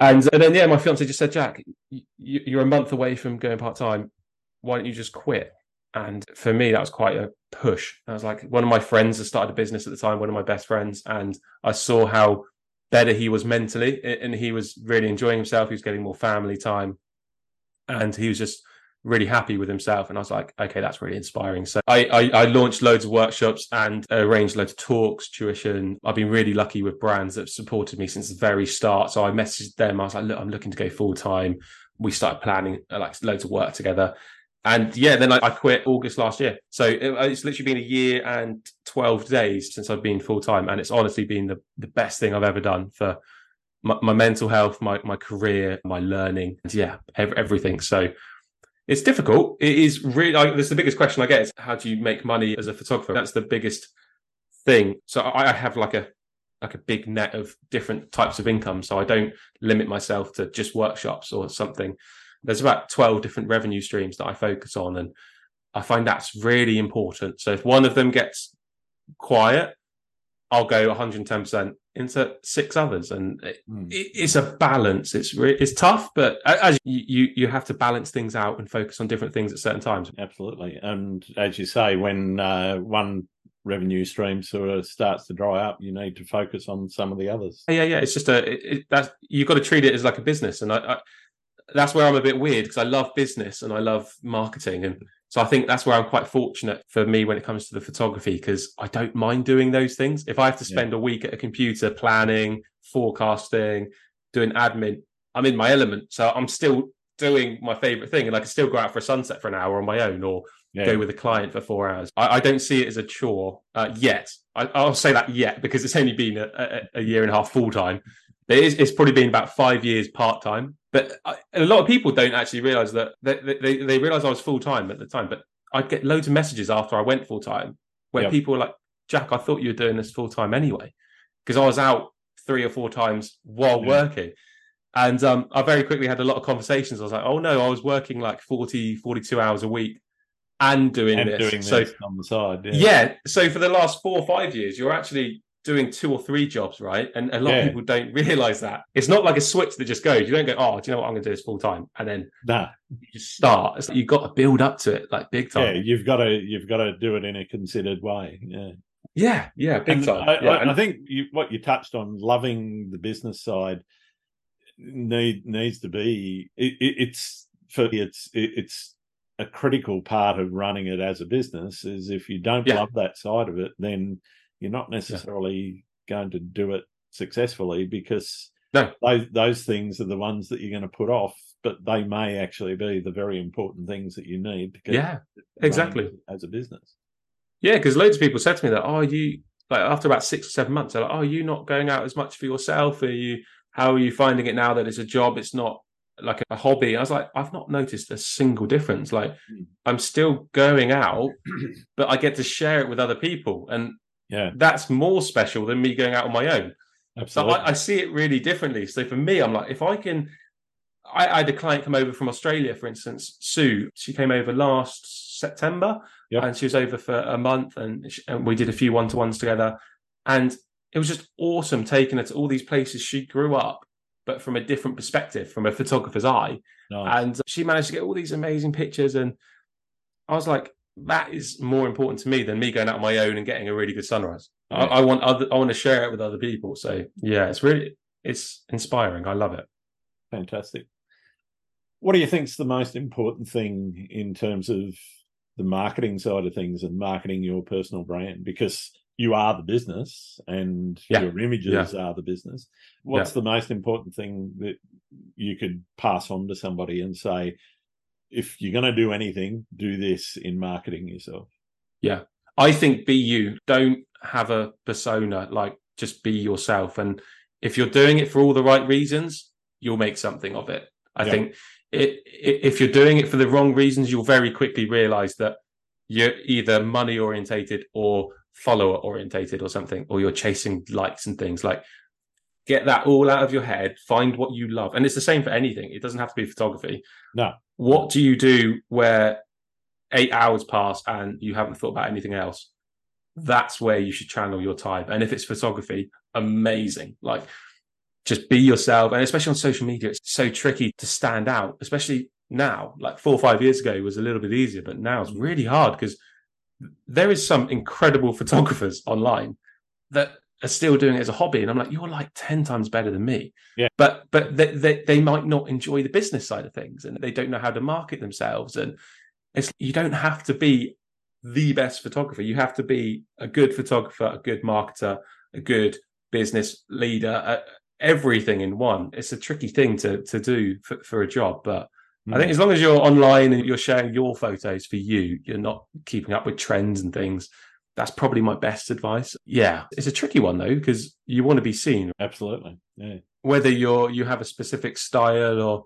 And, and then yeah, my fiance just said, Jack, you, you're a month away from going part time. Why don't you just quit? And for me, that was quite a push. I was like, one of my friends had started a business at the time, one of my best friends, and I saw how better he was mentally and he was really enjoying himself. He was getting more family time and he was just really happy with himself. And I was like, okay, that's really inspiring. So I, I, I, launched loads of workshops and arranged loads of talks, tuition. I've been really lucky with brands that have supported me since the very start. So I messaged them. I was like, look, I'm looking to go full time. We started planning uh, like loads of work together and yeah, then I, I, quit August last year. So it, uh, it's literally been a year and 12 days since I've been full time. And it's honestly been the, the best thing I've ever done for my, my mental health, my, my career, my learning, and yeah, ev- everything. So it's difficult. It is really, like, that's the biggest question I get is how do you make money as a photographer? That's the biggest thing. So I, I have like a like a big net of different types of income. So I don't limit myself to just workshops or something. There's about 12 different revenue streams that I focus on. And I find that's really important. So if one of them gets quiet, I'll go 110% into six others, and it, mm. it's a balance. It's re- it's tough, but as you you have to balance things out and focus on different things at certain times. Absolutely, and as you say, when uh, one revenue stream sort of starts to dry up, you need to focus on some of the others. Yeah, yeah. It's just a it, it, that's you've got to treat it as like a business, and I, I that's where I'm a bit weird because I love business and I love marketing and so I think that's where I'm quite fortunate for me when it comes to the photography because I don't mind doing those things. If I have to spend yeah. a week at a computer planning, forecasting, doing admin, I'm in my element. So I'm still doing my favorite thing and I can still go out for a sunset for an hour on my own or yeah. go with a client for four hours. I, I don't see it as a chore uh, yet. I, will say that yet because it's only been a, a, a year and a half full time. It is, it's probably been about five years part time. But I, a lot of people don't actually realize that they, they, they realize I was full time at the time. But I'd get loads of messages after I went full time where people were like, Jack, I thought you were doing this full time anyway. Because I was out three or four times while yeah. working. And um, I very quickly had a lot of conversations. I was like, oh no, I was working like 40, 42 hours a week and doing and this. Doing so, this on the side. Yeah. yeah. So for the last four or five years, you're actually doing two or three jobs, right? And a lot yeah. of people don't realize that. It's not like a switch that just goes. You don't go, oh, do you know what I'm going to do this full time? And then nah. you just start. It's like you've got to build up to it like big time. Yeah, you've got to you've got to do it in a considered way. Yeah. Yeah, yeah, big and time. I, yeah. I, and I think you, what you touched on, loving the business side, need needs to be. It, it, it's for it's it, it's a critical part of running it as a business. Is if you don't yeah. love that side of it, then you're not necessarily yeah. going to do it successfully because no. those those things are the ones that you're going to put off, but they may actually be the very important things that you need to get yeah exactly as a business. Yeah, because loads of people said to me that, oh, you like after about six or seven months, they're like, oh, you not going out as much for yourself? Are you? How are you finding it now that it's a job? It's not like a hobby. I was like, I've not noticed a single difference. Like, mm. I'm still going out, but I get to share it with other people, and yeah, that's more special than me going out on my own. Absolutely. So I, I see it really differently. So for me, I'm like, if I can, I, I, had a client come over from Australia, for instance, Sue. She came over last September, yep. and she was over for a month, and, she, and we did a few one to ones together, and it was just awesome taking her to all these places she grew up, but from a different perspective, from a photographer's eye, nice. and she managed to get all these amazing pictures, and I was like, that is more important to me than me going out on my own and getting a really good sunrise. I, I, want other, I want to share it with other people. So yeah, it's really it's inspiring. I love it. Fantastic. What do you think is the most important thing in terms of the marketing side of things and marketing your personal brand? Because you are the business and yeah. your images yeah. are the business. What's the most important thing that you could pass on to somebody and say, if you're going to do anything, do this in marketing yourself. Yeah. I think be you. Don't have a persona, like just be yourself. And if you're doing it for all the right reasons, you'll make something of it. I yeah. think it, it, if you're doing it for the wrong reasons, you'll very quickly realize that you're either money orientated or follower orientated or something, or you're chasing likes and things like get that all out of your head, find what you love. And it's the same for anything. It doesn't have to be photography. No. What do you do where eight hours pass and you haven't thought about anything else? That's where you should channel your time. And if it's photography, amazing. Like just be yourself. And especially on social media, it's so tricky to stand out, especially now. Like four or five years ago was a little bit easier, but now it's really hard because there is some incredible photographers online that are still doing it as a hobby. And i'm like you're like 10 times better than me. Yeah. But but they, they, they might not enjoy the business side of things and they don't know how to market themselves. And it's you don't have to be the best photographer. You have to be a good photographer a good marketer a good business leader uh, everything in one. It's a tricky thing to to do for, for a job. But I think hmm. as long as you're online and you're sharing your photos for you, you're not keeping up with trends and things that's probably my best advice. Yeah, it's a tricky one though because you want to be seen. Absolutely. Yeah. Whether you're you have a specific style or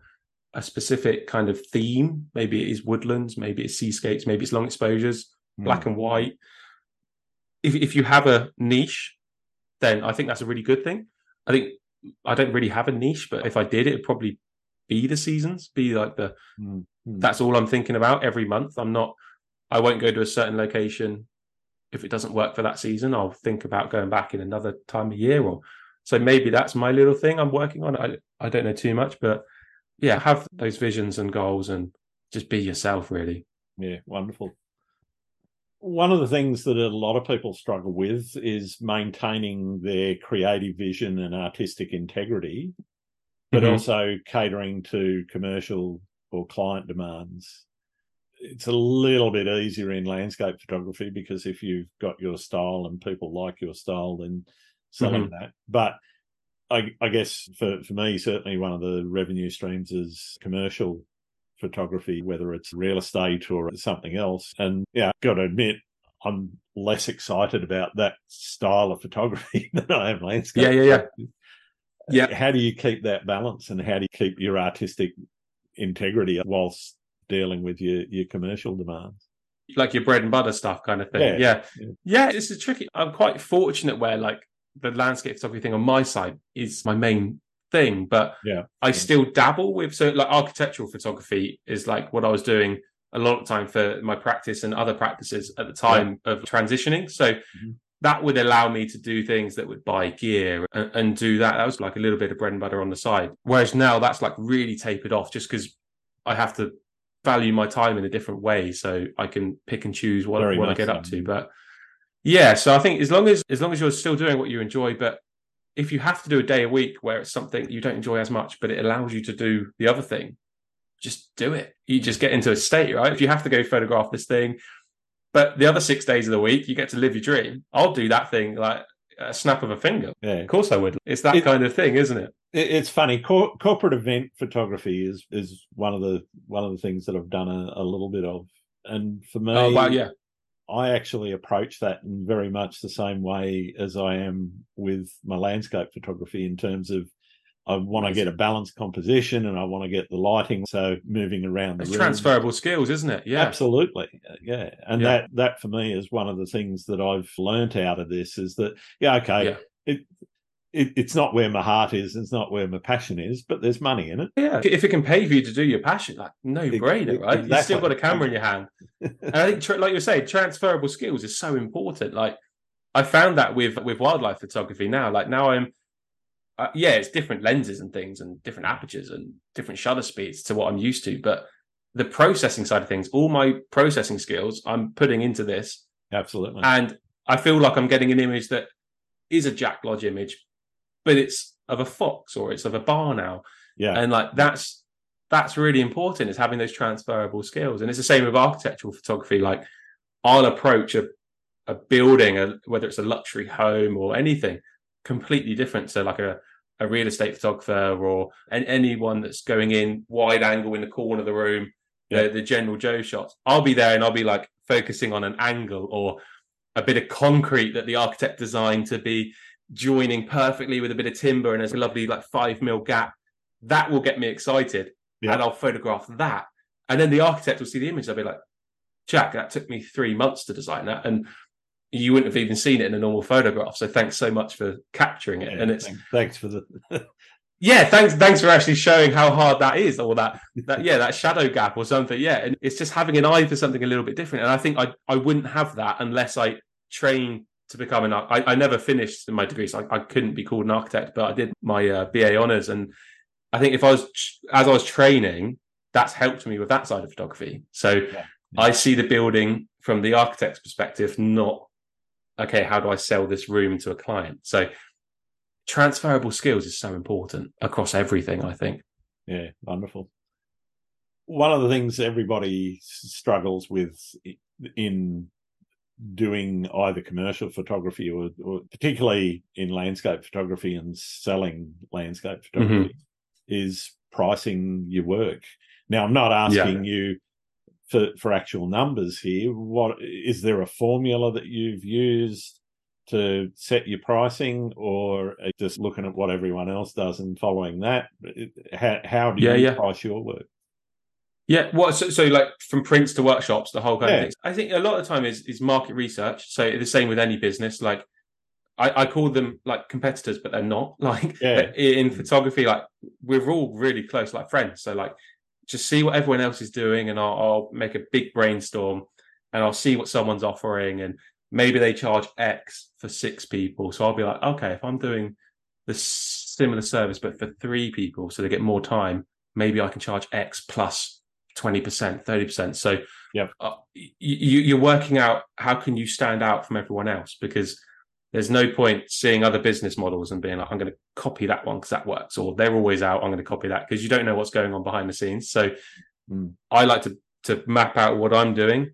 a specific kind of theme, maybe it is woodlands, maybe it's seascapes, maybe it's long exposures, mm. black and white. If if you have a niche, then I think that's a really good thing. I think I don't really have a niche, but if I did, it'd probably be the seasons, be like the mm-hmm. that's all I'm thinking about every month. I'm not I won't go to a certain location if it doesn't work for that season. I'll think about going back in another time of year or so maybe that's my little thing I'm working on. I I don't know too much, but yeah, have those visions and goals and just be yourself really. Yeah, wonderful. One of the things that a lot of people struggle with is maintaining their creative vision and artistic integrity, but mm-hmm. also catering to commercial or client demands. It's a little bit easier in landscape photography because if you've got your style and people like your style, then selling mm-hmm. that. But I, I guess for, for me, certainly one of the revenue streams is commercial photography, whether it's real estate or something else. And yeah, got to admit, I'm less excited about that style of photography than I am landscape. Yeah, yeah, yeah. Yeah. How do you keep that balance and how do you keep your artistic integrity whilst dealing with your, your commercial demands? Like your bread and butter stuff kind of thing. Yeah. Yeah. yeah. yeah this is tricky. I'm quite fortunate where like the landscape photography thing on my side is my main thing, but yeah, I still dabble with so like architectural photography is like what I was doing a lot of time for my practice and other practices at the time yeah. of transitioning. So mm-hmm. that would allow me to do things that would buy gear and, and, do that. That was like a little bit of bread and butter on the side. Whereas now that's like really tapered off just because I have to value my time in a different way so I can pick and choose what, what I get up to. But yeah, so I think as long as as long as you're still doing what you enjoy, but if you have to do a day a week where it's something you don't enjoy as much, but it allows you to do the other thing, just do it. You just get into a state, right? If you have to go photograph this thing, but the other six days of the week you get to live your dream. I'll do that thing like a snap of a finger. Yeah, of course I would. It's that it, kind of thing, isn't it? It's funny. Cor- corporate event photography is is one of the one of the things that I've done a, a little bit of, and for me, oh wow, yeah, I actually approach that in very much the same way as I am with my landscape photography in terms of I want to get a balanced composition and I want to get the lighting. So moving around the it's room. transferable skills, isn't it? Yeah, absolutely. Uh, yeah, and yeah. that that for me is one of the things that I've learnt out of this is that yeah, okay, yeah. it it, it's not where my heart is, it's not where my passion is, but there's money in it. Yeah, if it can pay for you to do your passion, like no brainer, right? Exactly. You've still got a camera in your hand, and I think, like you say, transferable skills is so important. Like I found that with with wildlife photography now. Like now I'm, uh, yeah, it's different lenses and things, and different apertures and different shutter speeds to what I'm used to, but the processing side of things, all my processing skills, I'm putting into this. Absolutely, and I feel like I'm getting an image that is a Jack Lodge image, but it's of a fox or it's of a barn owl. Yeah. And like that's that's really important is having those transferable skills. And it's the same with architectural photography. Like I'll approach a a building, a, whether it's a luxury home or anything, completely different. So like a a real estate photographer or and anyone that's going in wide angle in the corner of the room, yeah. the, the general Joe shots. I'll be there and I'll be like focusing on an angle or a bit of concrete that the architect designed to be joining perfectly with a bit of timber and there's a lovely like five mil gap. That will get me excited, yeah. and I'll photograph that. And then the architect will see the image. They'll be like, "Jack, that took me three months to design that, and you wouldn't have even seen it in a normal photograph. So thanks so much for capturing it." Yeah, and it's thanks for the. yeah, thanks. Thanks for actually showing how hard that is, or that that yeah, that shadow gap or something. Yeah, and it's just having an eye for something a little bit different. And I think I I wouldn't have that unless I trained to become an I, I never finished my degree, so I, I, couldn't be called an architect, but I did my uh, BA honors, and I think if I was as I was training, that's helped me with that side of photography. So. Yeah. I see the building from the architect's perspective, not okay, how do I sell this room to a client? So transferable skills is so important across everything. I think. Yeah, wonderful. One of the things everybody struggles with in doing either commercial photography or, or, particularly in landscape photography and selling landscape photography mm-hmm. is pricing your work. Now, I'm not asking yeah. you for, for actual numbers here. What is there a formula that you've used to set your pricing or uh, just looking at what everyone else does and following that? How, how do you yeah, yeah. price your work? Yeah, what so, so, like from prints to workshops, the whole kind yeah. of thing. I think a lot of the time is is market research. So the same with any business. Like I, I call them like competitors, but they're not. Like Yeah. in mm. photography, like we're all really close, like friends. So like just see what everyone else is doing, and I'll, I'll make a big brainstorm, and I'll see what someone's offering, and maybe they charge X for six people. So I'll be like, okay, if I'm doing the similar service but for three people, so they get more time, maybe I can charge X plus plus twenty percent, thirty percent. So Yep. uh, you, you're working out how can you stand out from everyone else because there's no point seeing other business models and being like, I'm going to copy that one because that works, or they're always out. I'm going to copy that because you don't know what's going on behind the scenes. So Mm. I like to to map out what I'm doing,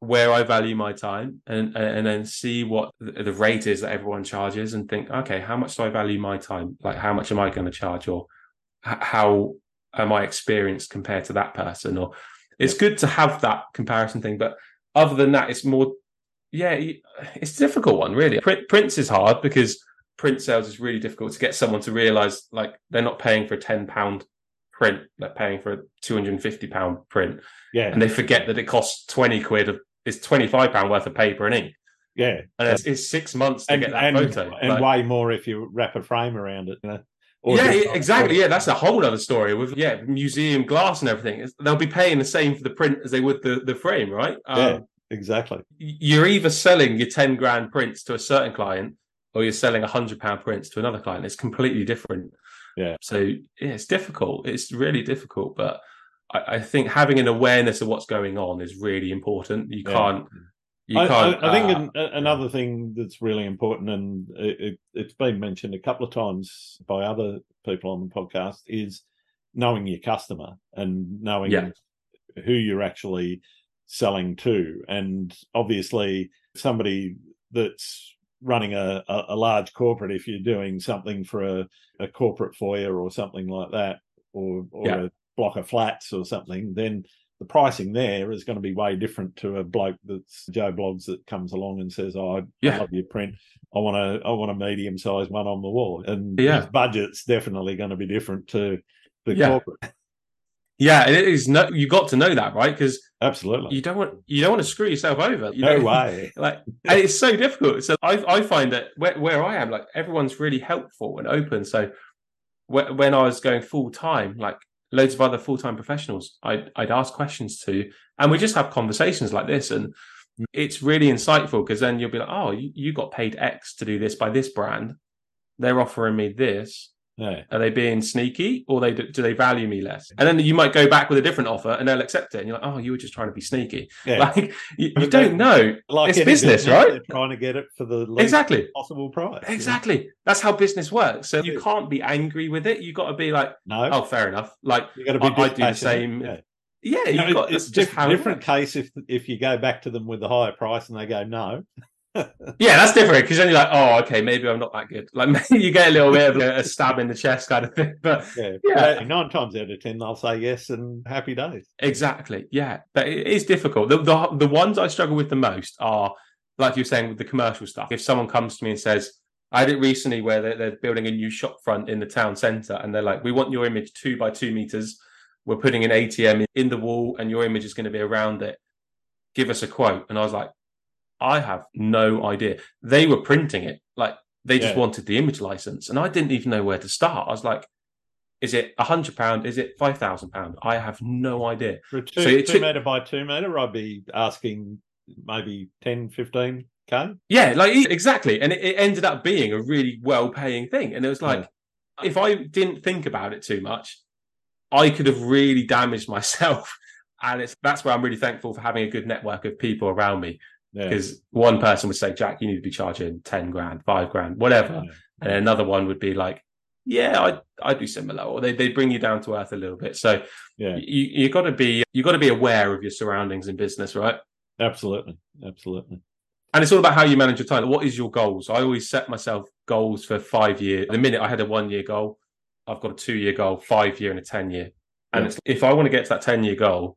where I value my time, and and then see what the rate is that everyone charges, and think, okay, how much do I value my time? Like, how much am I going to charge, or how am I experienced compared to that person? Or it's good to have that comparison thing, but other than that, it's more yeah, it's a difficult one, really. Print, prints is hard because print sales is really difficult to get someone to realize like they're not paying for a ten pound print, they're paying for a two hundred and fifty pound print, Yeah. and they forget that it costs twenty quid. Of, it's twenty five pound worth of paper and ink, yeah. and it's, it's six months to And, get that and, photo. and Like- way more if you wrap a frame around it. You know? Yeah, just- exactly. Yeah, that's a whole other story with yeah museum glass and everything. It's- They'll be paying the same for the print as they would the the frame, right? Um, Yeah. Exactly. you're either selling your 10 grand prints to a certain client or you're selling a hundred pound prints to another client. It's completely different. Yeah. So yeah, it's difficult. It's really difficult, but I, I think having an awareness of what's going on is really important. You Yeah. can't, you I, can't. I, I think uh, an, another thing that's really important, and it, it, it's been mentioned a couple of times by other people on the podcast, is knowing your customer and knowing Yeah. who you're actually selling to. And obviously, somebody that's running a, a, large corporate, if you're doing something for a, a corporate foyer or something like that, or, or Yeah. a block of flats or something, then the pricing there is going to be way different to a bloke that's Joe Bloggs that comes along and says, "Oh, I, Yeah. I love your print. I want a I want a medium sized one on the wall." And Yeah. his budget's definitely going to be different to the Yeah. corporate. Yeah, and it is no, you got to know that, right? Because Absolutely, you don't want, you don't want to screw yourself over. You no know? way. like and it's so difficult so i i find that where, where i am like everyone's really helpful and open so wh- when i was going full time like loads of other full-time professionals i'd i'd ask questions to and we just have conversations like this and it's really insightful because then you'll be like oh you, you got paid x to do this by this brand they're offering me this Yeah, are they being sneaky or they do they value me less and then you might go back with a different offer and they'll accept it and you're like oh you were just trying to be sneaky yeah. like you, you don't know like it's business, right? They're trying to get it for the least exactly possible price. you know? Exactly. That's how business works. So you can't be angry with it. You got to be like, No, oh, fair enough. Like, you got to be. I- I do the same. Yeah. yeah, You know, got it's just diff- it different case if if you go back to them with the higher price and they go no. Yeah, that's different because then you're like, oh, okay, maybe I'm not that good. Like maybe you get a little bit of a, a stab in the chest kind of thing. But Yeah, Yeah. But nine times out of ten they'll say yes and happy days. exactly, yeah, but it is difficult. The, the the ones I struggle with the most are like you're saying with the commercial stuff. If someone comes to me and says, I had it recently where they're, they're building a new shop front in the town centre, and they're like, we want your image two by two meters. We're putting an ATM in the wall, and your image is going to be around it. Give us a quote. And I was like, I have no idea. They were printing it, like they just Yeah. wanted the image license, and I didn't even know where to start. I was like, is it a hundred pound? Is it five thousand pound? I have no idea. For a two, So it two took- meter by two meter, I'd be asking maybe 10, 15 k. Yeah, like exactly. And it, it ended up being a really well paying thing. And it was like, if I didn't think about it too much, I could have really damaged myself. And it's that's where I'm really thankful for having a good network of people around me. Yeah, Because one person would say, Jack, you need to be charging 10 grand, five grand, whatever. yeah. And another one would be like, yeah, I I do similar, or they, they bring you down to earth a little bit. So yeah, you you got to be you got to be aware of your surroundings in business, right? absolutely, absolutely. And it's all about how you manage your time. What is your goals? I always set myself goals for five years. The minute I had a one year goal, I've got a two year goal, five year, and a 10 year. And Yeah. it's, if I want to get to that 10 year goal,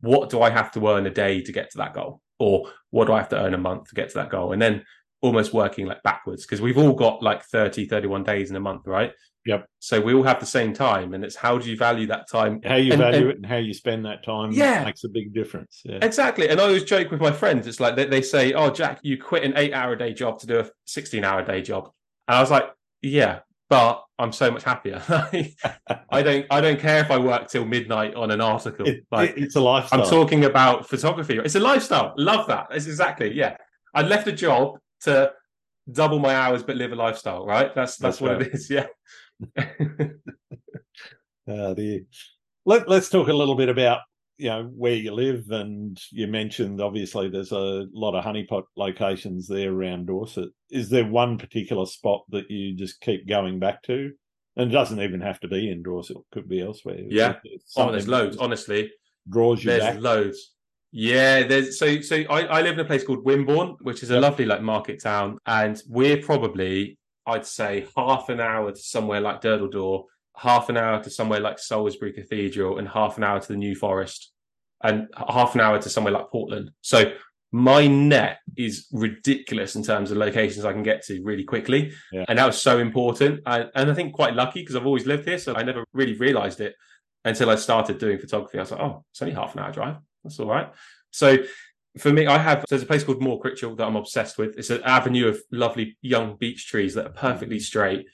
what do I have to earn a day to get to that goal? Or what do I have to earn a month to get to that goal? And then almost working like backwards because we've all got like 30, 31 days in a month, right? Yep. So we all have the same time, and it's how do you value that time? How you And- value and- it and how you spend that time Yeah. makes a big difference. Yeah. Exactly. And I always joke with my friends. It's like they, they say, Oh, Jack, you quit an eight hour a day job to do a 16 hour day job. And I was like, Yeah, but I'm so much happier. I don't I don't care if I work till midnight on an article. It- like it- it's a lifestyle. I'm talking about photography. It's a lifestyle. Love that. It's exactly, yeah. I left a job to double my hours but live a lifestyle, right? That's that's, That's what right. it is. Yeah. Uh, the let, let's talk a little bit about you know where you live, and you mentioned obviously there's a lot of honeypot locations there around Dorset. Is there one particular spot that you just keep going back to? And it doesn't even have to be in Dorset; it could be elsewhere. Yeah. Oh, there's loads, honestly. Draws you There's back. loads. Yeah, there's so so I, I live in a place called Wimborne, which is a Yep. lovely like market town, and we're probably I'd say half an hour to somewhere like Durdle Door, half an hour to somewhere like Salisbury Cathedral, and half an hour to the New Forest, and half an hour to somewhere like Portland. So my net is ridiculous in terms of locations I can get to really quickly, Yeah. and that was so important. I, and I think quite lucky because I've always lived here, so I never really realised it until I started doing photography. I was like, oh, it's only half an hour drive. That's all right. So for me, I have there's a place called Moor Crichel that I'm obsessed with. It's an avenue of lovely young beech trees that are perfectly straight.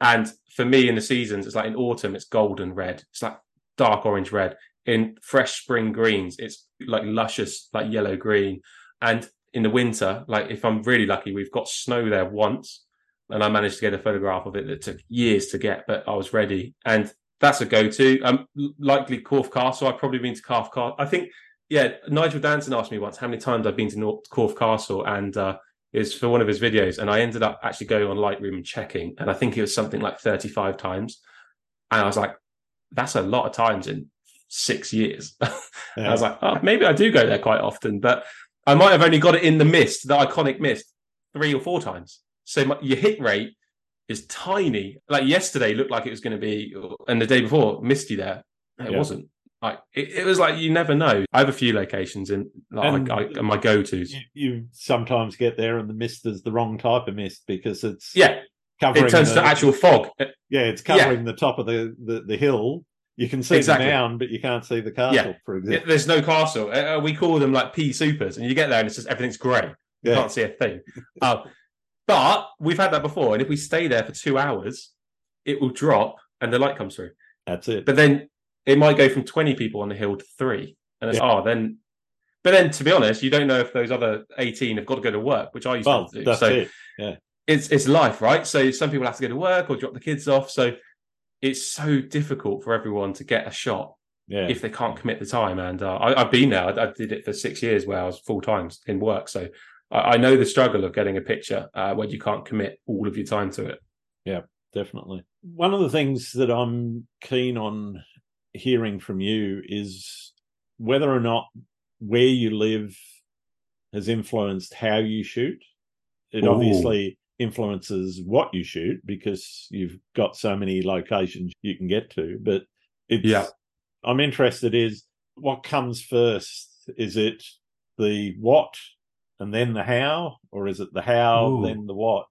And for me, in the seasons, it's like in autumn, it's golden red. It's like dark orange red. In fresh spring greens, it's like luscious, like yellow green. And in the winter, like if I'm really lucky, we've got snow there once, and I managed to get a photograph of it that took years to get, but I was ready. And that's a go-to. Um, likely Corfe Castle. I've probably been to Corfe Castle. I think, yeah. Nigel Danson asked me once how many times I've been to North Corfe Castle, and uh, it was for one of his videos, and I ended up actually going on Lightroom and checking, and I think it was something like thirty-five times, and I was like, that's a lot of times in six years. And I was like, oh, maybe I do go there quite often, but I might have only got it in the mist, the iconic mist, three or four times. So my, your hit rate is tiny. Like yesterday looked like it was going to be, and the day before misty there. It Yeah. wasn't. Like it, it was like you never know. I have a few locations in like I, I, my go tos. you, you sometimes get there and the mist is the wrong type of mist because it's Yeah, covering it turns the, to actual fog. yeah it's Yeah. covering the top of the, the the hill. You can see Exactly. the mound, but you can't see the castle. Yeah. For It- example, there's no castle. Uh, we call them like pea supers, and you get there and it's just everything's grey. You yeah, can't see a thing. Uh, but we've had that before, and if we stay there for two hours, it will drop and the light comes through. that's it. But then it might go from 20 people on the hill to three. And it's, Yeah. oh, then, but then to be honest, you don't know if those other 18 have got to go to work, which I used well, to do. that's so it. it's, it's life, right? So some people have to go to work or drop the kids off. So it's so difficult for everyone to get a shot Yeah, if they can't commit the time. And uh, I, I've been there. I, I did it for six years where I was full time in work. So I, I know the struggle of getting a picture uh, when you can't commit all of your time to it. Yeah, definitely. One of the things that I'm keen on hearing from you is whether or not where you live has influenced how you shoot. It Ooh. obviously influences what you shoot because you've got so many locations you can get to. But it's, Yeah. I'm interested is what comes first? Is it the what and then the how, or is it the how Ooh. then the what?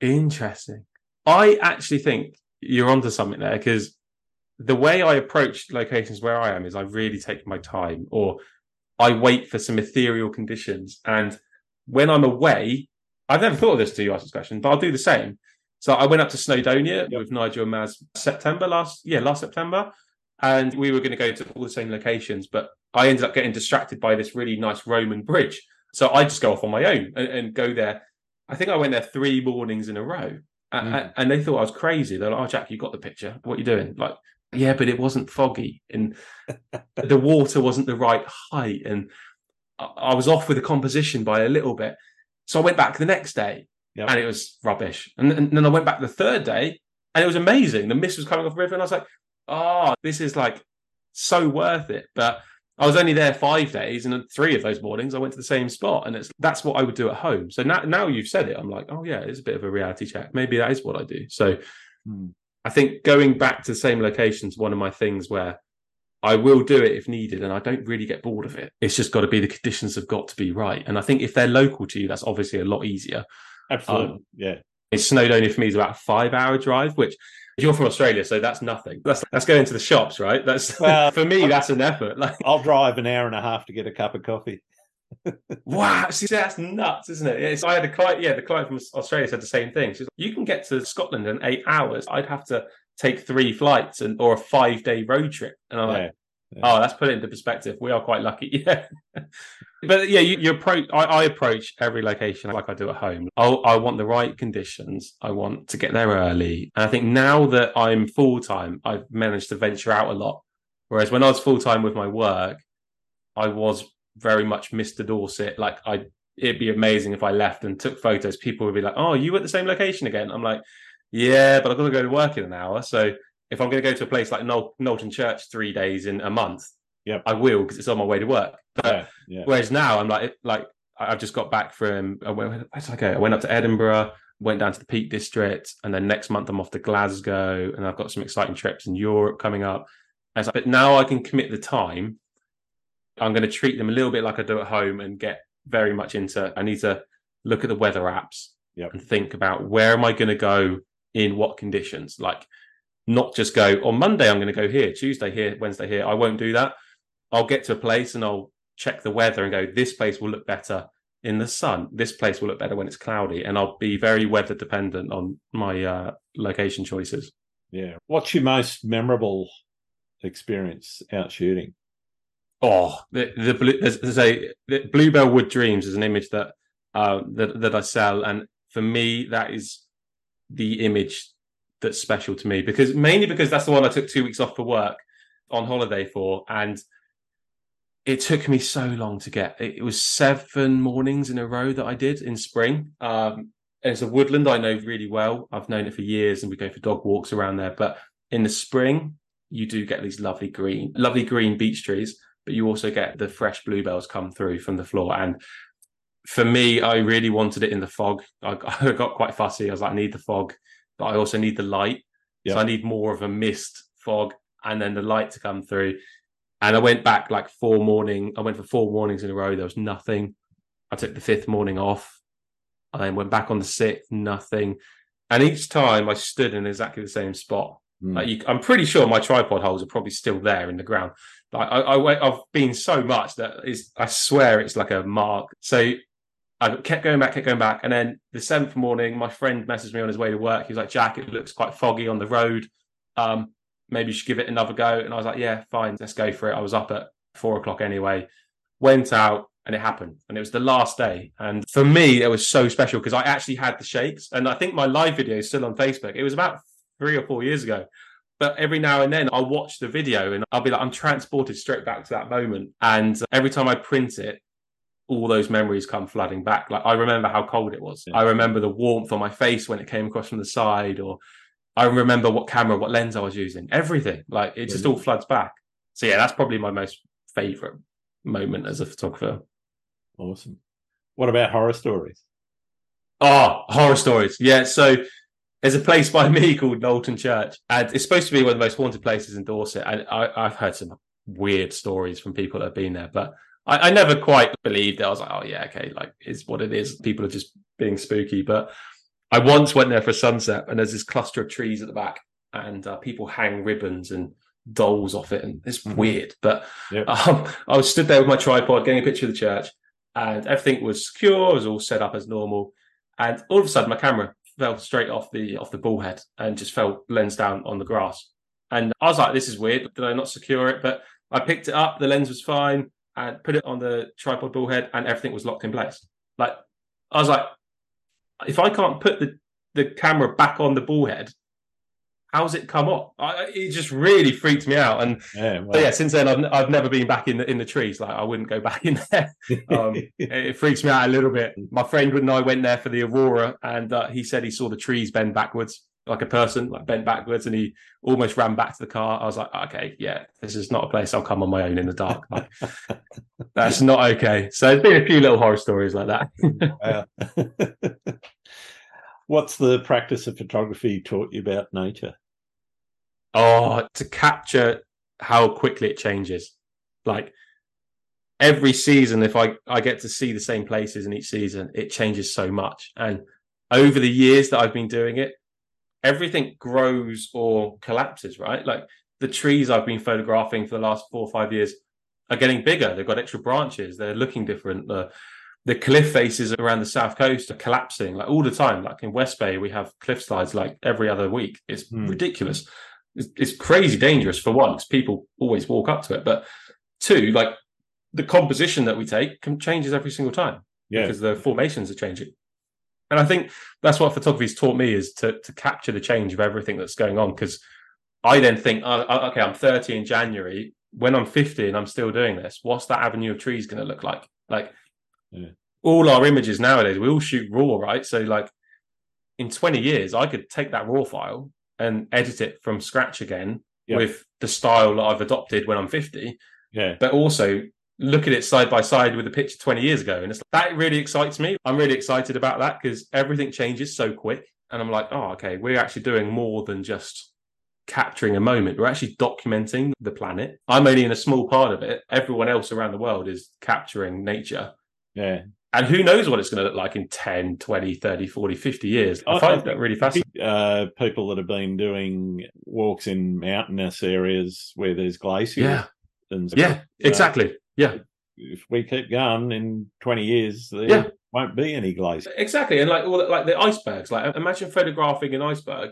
Interesting. I actually think you're onto something there because the way I approach locations where I am is I really take my time or I wait for some ethereal conditions. And when I'm away, I've never thought of this to you ask this question, but I'll do the same. So I went up to Snowdonia Yep. with Nigel and Maz September last, yeah, last September. And we were going to go to all the same locations, but I ended up getting distracted by this really nice Roman bridge. So I just go off on my own and, and go there. I think I went there three mornings in a row. Mm. And they thought I was crazy. They're like, "Oh, Jack, you got the picture. What are you doing?" Like, yeah, but it wasn't foggy, and the water wasn't the right height, and I, I was off with the composition by a little bit. So I went back the next day, Yep. and it was rubbish. And, and then I went back the third day, and it was amazing. The mist was coming off the river, and I was like, "Oh, this is like so worth it." But I was only there five days, and three of those mornings I went to the same spot, and it's that's what I would do at home. So now, now you've said it, I'm like, oh yeah, it's a bit of a reality check. Maybe that is what I do. So Hmm. I think going back to the same locations, one of my things where I will do it if needed, and I don't really get bored of it. It's just got to be the conditions have got to be right. And I think if they're local to you, that's obviously a lot easier. Absolutely. Um, yeah. It's Snowdonia for me is about a five hour drive, which you're from Australia, so that's nothing. That's that's going to the shops, right? That's well, for me, that's an effort. Like I'll drive an hour and a half to get a cup of coffee. Wow, see, that's nuts, isn't it? It's, I had a client, yeah, the client from Australia said the same thing. She's like, you can get to Scotland in eight hours. I'd have to take three flights and or a five day road trip, and I'm yeah. like, yeah. oh, that's put it into perspective. We are quite lucky, yeah. but yeah, you, you approach. I, I, approach every location like I do at home. i I want the right conditions. I want to get there early, and I think now that I'm full time, I've managed to venture out a lot. Whereas when I was full time with my work, I was very much Mr. Dorset. Like I, it'd be amazing if I left and took photos. People would be like, "Oh, you at the same location again?" I'm like, "Yeah, but I've got to go to work in an hour." So if I'm going to go to a place like Nol- Knowlton Church three days in a month, yeah, I will because it's on my way to work. But, yeah, yeah. Whereas now I'm like, like I've just got back from. Uh, I went, where did I go? I went up to Edinburgh, went down to the Peak District, and then next month I'm off to Glasgow, and I've got some exciting trips in Europe coming up. Like, but now I can commit the time I'm going to treat them a little bit like I do at home and get very much into. I need to look at the weather apps yep. and think about where am I going to go in what conditions. Like, not just go on Monday. I'm going to go here, Tuesday here, Wednesday here. I won't do that. I'll get to a place and I'll check the weather and go. This place will look better in the sun. This place will look better when it's cloudy, and I'll be very weather dependent on my uh, location choices. Yeah. What's your most memorable experience out shooting? Oh, the the there's, there's a Bluebell Wood Dreams is an image that uh, that that I sell, and for me that is the image that's special to me because mainly because that's the one I took two weeks off for work on holiday for, and it took me so long to get. It, it was seven mornings in a row that I did in spring. Um, it's a woodland I know really well. I've known it for years, and we go for dog walks around there. But in the spring, you do get these lovely green, lovely green beech trees but you also get the fresh bluebells come through from the floor. And for me, I really wanted it in the fog. I, I got quite fussy. I was like, I need the fog, but I also need the light. Yep. So I need more of a mist fog and then the light to come through. And I went back like four morning. I went for four mornings in a row. There was nothing. I took the fifth morning off. I then went back on the sixth, nothing. And each time I stood in exactly the same spot. Mm. Like you, I'm pretty sure my tripod holes are probably still there in the ground. Like I, I, I've been so much that is, I swear it's like a mark. So I kept going back, kept going back, and then the seventh morning, my friend messaged me on his way to work. He was like, "Jack, it looks quite foggy on the road. Um, maybe you should give it another go." And I was like, "Yeah, fine, let's go for it." I was up at four o'clock anyway. Went out, and it happened, and it was the last day. And for me, it was so special because I actually had the shakes, and I think my live video is still on Facebook. It was about three or four years ago, but every now and then I'll watch the video and I'll be like, I'm transported straight back to that moment. And every time I print it, all those memories come flooding back. Like I remember how cold it was. Yeah. I remember the warmth on my face when it came across from the side, or I remember what camera, what lens I was using. Everything. Like it just all floods back. So yeah, that's probably my most favorite moment as a photographer. Awesome. What about horror stories? Oh, horror stories. Yeah. So there's a place by me called Knowlton Church, and it's supposed to be one of the most haunted places in Dorset. And I, have heard some weird stories from people that have been there, but I, I, never quite believed it. I was like, oh yeah, okay, like it's what it is. People are just being spooky. But I once went there for a sunset, and there's this cluster of trees at the back, and uh, people hang ribbons and dolls off it, and it's mm-hmm. weird. But yep. um, I was stood there with my tripod, getting a picture of the church, and everything was secure. It was all set up as normal. And all of a sudden, my camera fell straight off the off the ball head and just fell lens down on the grass. And I was like, this is weird. Did I not secure it? But I picked it up, the lens was fine, and put it on the tripod ball head, and everything was locked in place. Like I was like, if I can't put the, the camera back on the ball head, how's it come up? I, it just really freaked me out. And yeah, yeah, since then I've, I've never been back in the in the trees. Like I wouldn't go back in there. Um, it freaks me out a little bit. My friend and I went there for the aurora, and uh, he said he saw the trees bend backwards like a person, like bent backwards, and he almost ran back to the car. I was like, okay, yeah, this is not a place I'll come on my own in the dark. Like, that's not okay. So there's been a few little horror stories like that. What's the practice of photography taught you about nature? Oh, to capture how quickly it changes. Like every season, if I, I get to see the same places in each season, it changes so much. And over the years that I've been doing it, everything grows or collapses, right? Like the trees I've been photographing for the last four or five years are getting bigger. They've got extra branches. They're looking different. The the cliff faces around the south coast are collapsing like all the time. Like in West Bay, we have cliff slides like every other week. It's Hmm. ridiculous. It's, it's crazy dangerous for one, 'cause people always walk up to it. But two, like the composition that we take can changes every single time Yeah. because the formations are changing. And I think that's what photography's taught me is to to capture the change of everything that's going on. Because I then think, oh, oh, okay, I'm 30 in January. When I'm 50 and I'm still doing this, what's that avenue of trees going to look like? Like Yeah. all our images nowadays, we all shoot raw, right? So like in 20 years, I could take that raw file and edit it from scratch again Yeah. with the style that I've adopted when I'm 50 Yeah. but also look at it side by side with a picture 20 years ago. And it's, that really excites me. I'm really excited about that because everything changes so quick. And I'm like, oh, okay, we're actually doing more than just capturing a moment. We're actually documenting the planet. I'm only in a small part of it. Everyone else around the world is capturing nature. Yeah. And who knows what it's going to look like in 10, 20, 30, 40, 50 years. I I- find that really fascinating. Uh, people that have been doing walks in mountainous areas where there's glaciers. Yeah. And Yeah, exactly. Yeah. If we keep going in 20 years, there Yeah. won't be any glaciers. Exactly, and like all the, like the icebergs. Like imagine photographing an iceberg,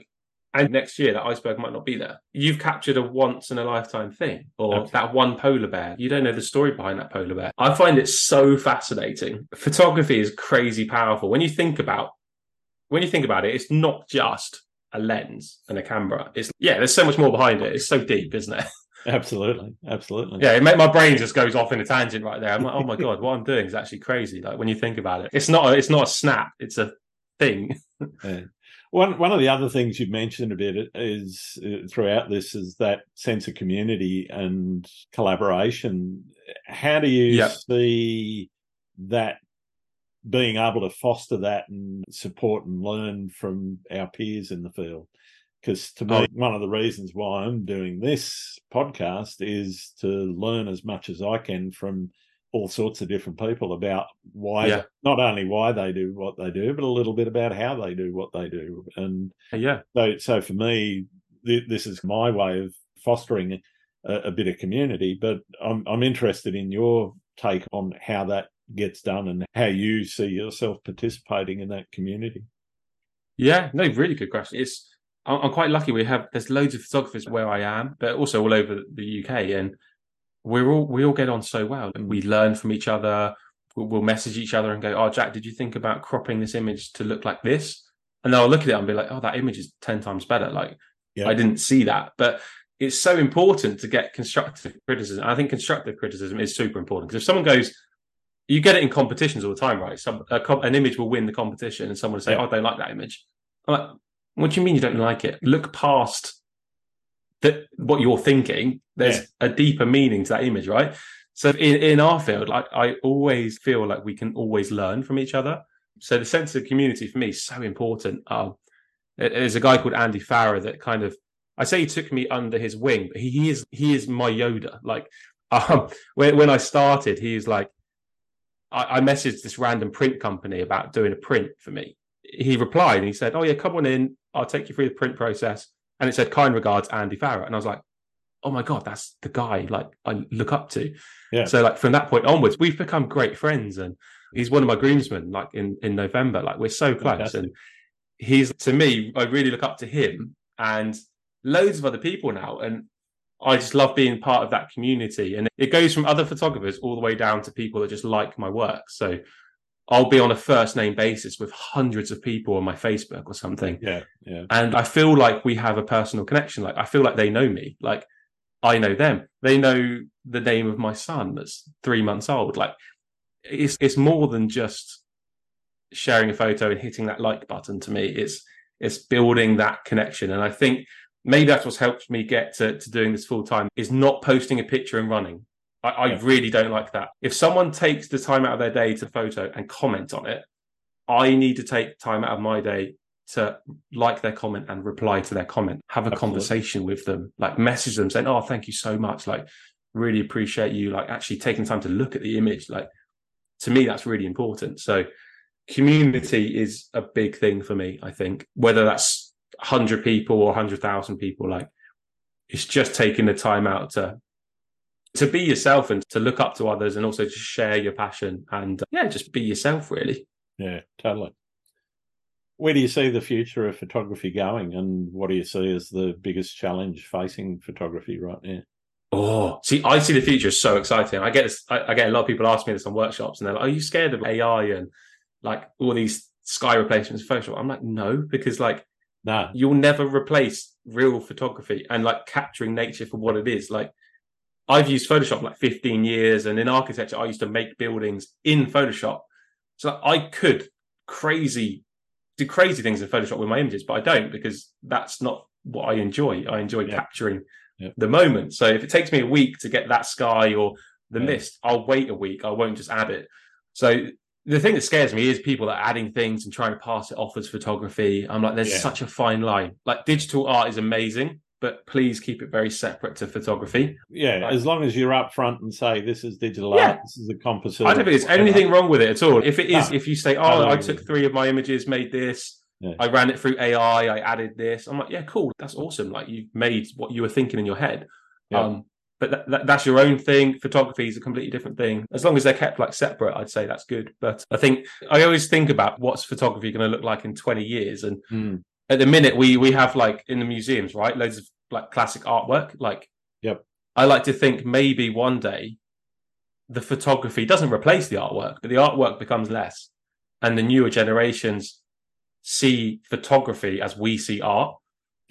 and next year that iceberg might not be there. You've captured a once in a lifetime thing, or Absolutely. that one polar bear. You don't know the story behind that polar bear. I find it so fascinating. Photography is crazy powerful when you think about when you think about it. It's not just a lens and a camera. It's yeah, there's so much more behind it. It's so deep, isn't it? Absolutely. Absolutely. Yeah, it made my brain just goes off in a tangent right there. I'm like, oh my god, what I'm doing is actually crazy. Like when you think about it, it's not a, it's not a snap. It's a thing. Yeah. One one of the other things you've mentioned a bit is uh, throughout this is that sense of community and collaboration. How do you Yeah. see that being able to foster that and support and learn from our peers in the field? Because to me, Oh. one of the reasons why I'm doing this podcast is to learn as much as I can from all sorts of different people about why Yeah. not only why they do what they do, but a little bit about how they do what they do. And Yeah. so, so for me, th- this is my way of fostering a, a bit of community. But I'm I'm interested in your take on how that gets done and how you see yourself participating in that community. Yeah, no, really good question. It's I'm quite lucky. We have there's loads of photographers where I am, but also all over the UK, and we're all we all get on so well. And we learn from each other. We'll, we'll message each other and go, "Oh, Jack, did you think about cropping this image to look like this?" And then I'll look at it and be like, "Oh, that image is ten times better." Like Yeah. I didn't see that, but it's so important to get constructive criticism. I think constructive criticism is super important because if someone goes, you get it in competitions all the time, right? Some a, an image will win the competition, and someone will say, Yeah. "Oh, I don't like that image." I'm like, "What do you mean you don't like it? Look past that what you're thinking. There's Yeah. a deeper meaning to that image, right?" So in in our field, like I always feel like we can always learn from each other. So the sense of community for me is so important. Um, there's a guy called Andy Farrer that kind of I say he took me under his wing, but he, he is he is my Yoda. Like um, when when I started, he was like, I, I messaged this random print company about doing a print for me. He replied and he said, "Oh yeah, come on in. I'll take you through the print process." And it said, "Kind regards, Andy Farrer." And I was like, "Oh my god, that's the guy like I look up to." Yeah. So like from that point onwards, we've become great friends, and he's one of my groomsmen. Like in in November, like we're so close, Fantastic. and he's to me, I really look up to him and loads of other people now, and I just love being part of that community. And it goes from other photographers all the way down to people that just like my work. So I'll be on a first name basis with hundreds of people on my Facebook or something. Yeah, yeah, And I feel like we have a personal connection. Like I feel like they know me. Like I know them. They know the name of my son that's three months old. Like it's it's more than just sharing a photo and hitting that like button to me. It's it's building that connection. And I think maybe that's what's helped me get to, to doing this full time is not posting a picture and running. I, I Yeah. really don't like that. If someone takes the time out of their day to photo and comment on it, I need to take time out of my day to like their comment and reply to their comment, have a Absolutely. conversation with them, like message them saying, Oh, thank you so much. Like, really appreciate you, like, actually taking time to look at the image. Like, to me, that's really important. So, community is a big thing for me. I think whether that's hundred people or hundred thousand people, like it's just taking the time out to to be yourself and to look up to others and also to share your passion and uh, yeah, just be yourself really. Yeah, totally. Where do you see the future of photography going and what do you see as the biggest challenge facing photography right now? Oh, see, I see the future is so exciting. I get this, I, I, get a lot of people ask me this on workshops and they're like, Are you scared of AI and like all these sky replacements Photoshop? I'm like, no, because like no, you'll never replace real photography and like capturing nature for what it is. Like I've used Photoshop like 15 years, and in architecture, I used to make buildings in Photoshop. So I could crazy do crazy things in Photoshop with my images, but I don't because that's not what I enjoy. I enjoy yeah. capturing yeah. the moment. So if it takes me a week to get that sky or the yeah. mist, I'll wait a week. I won't just add it. So the thing that scares me is people that are adding things and trying to pass it off as photography. I'm like, there's such a fine line. Like digital art is amazing, but please keep it very separate to photography. Yeah, like, as long as you're upfront and say this is digital yeah. art, this is a composite. I don't think there's anything wrong with it at all. If it is, no. if you say, "Oh, I took three of my images, made this, yeah. I ran it through AI, I added this," I'm like, "Yeah, cool, that's awesome." Like you made what you were thinking in your head. Yeah. Um, but that, that, that's your own thing. Photography is a completely different thing. As long as they're kept like separate, I'd say that's good. But I think I always think about what's photography going to look like in 20 years, and mm. at the minute we we have like in the museums, right, loads of like classic artwork. Like, yep. I like to think maybe one day the photography doesn't replace the artwork, but the artwork becomes less, and the newer generations see photography as we see art.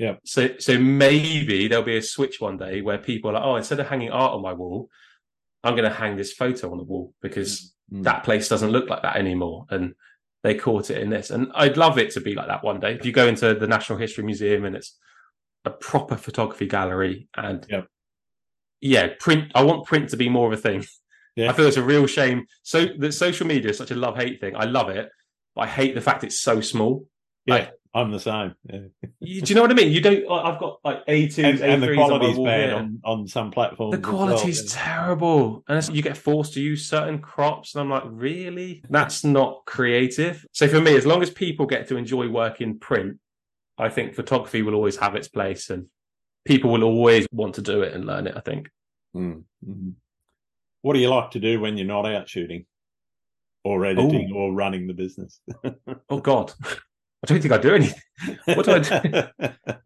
Yeah. So so maybe there'll be a switch one day where people are like, oh, instead of hanging art on my wall, I'm going to hang this photo on the wall because mm. that place doesn't look like that anymore, and they caught it in this. And I'd love it to be like that one day. If you go into the National History Museum and it's a proper photography gallery and yep. yeah, print. I want print to be more of a thing. Yeah. I feel it's a real shame. So that social media is such a love hate thing. I love it, but I hate the fact it's so small. Yeah, like, I'm the same. Yeah. you, do you know what I mean? You don't. I've got like A two and, and the quality's on bad on, on some platforms. The quality's well. terrible, and you get forced to use certain crops, and I'm like, really? That's not creative. So for me, as long as people get to enjoy work in print, I think photography will always have its place and people will always want to do it and learn it, I think. Mm-hmm. What do you like to do when you're not out shooting or editing Ooh. or running the business? oh, God. I don't think I do anything. What do I do?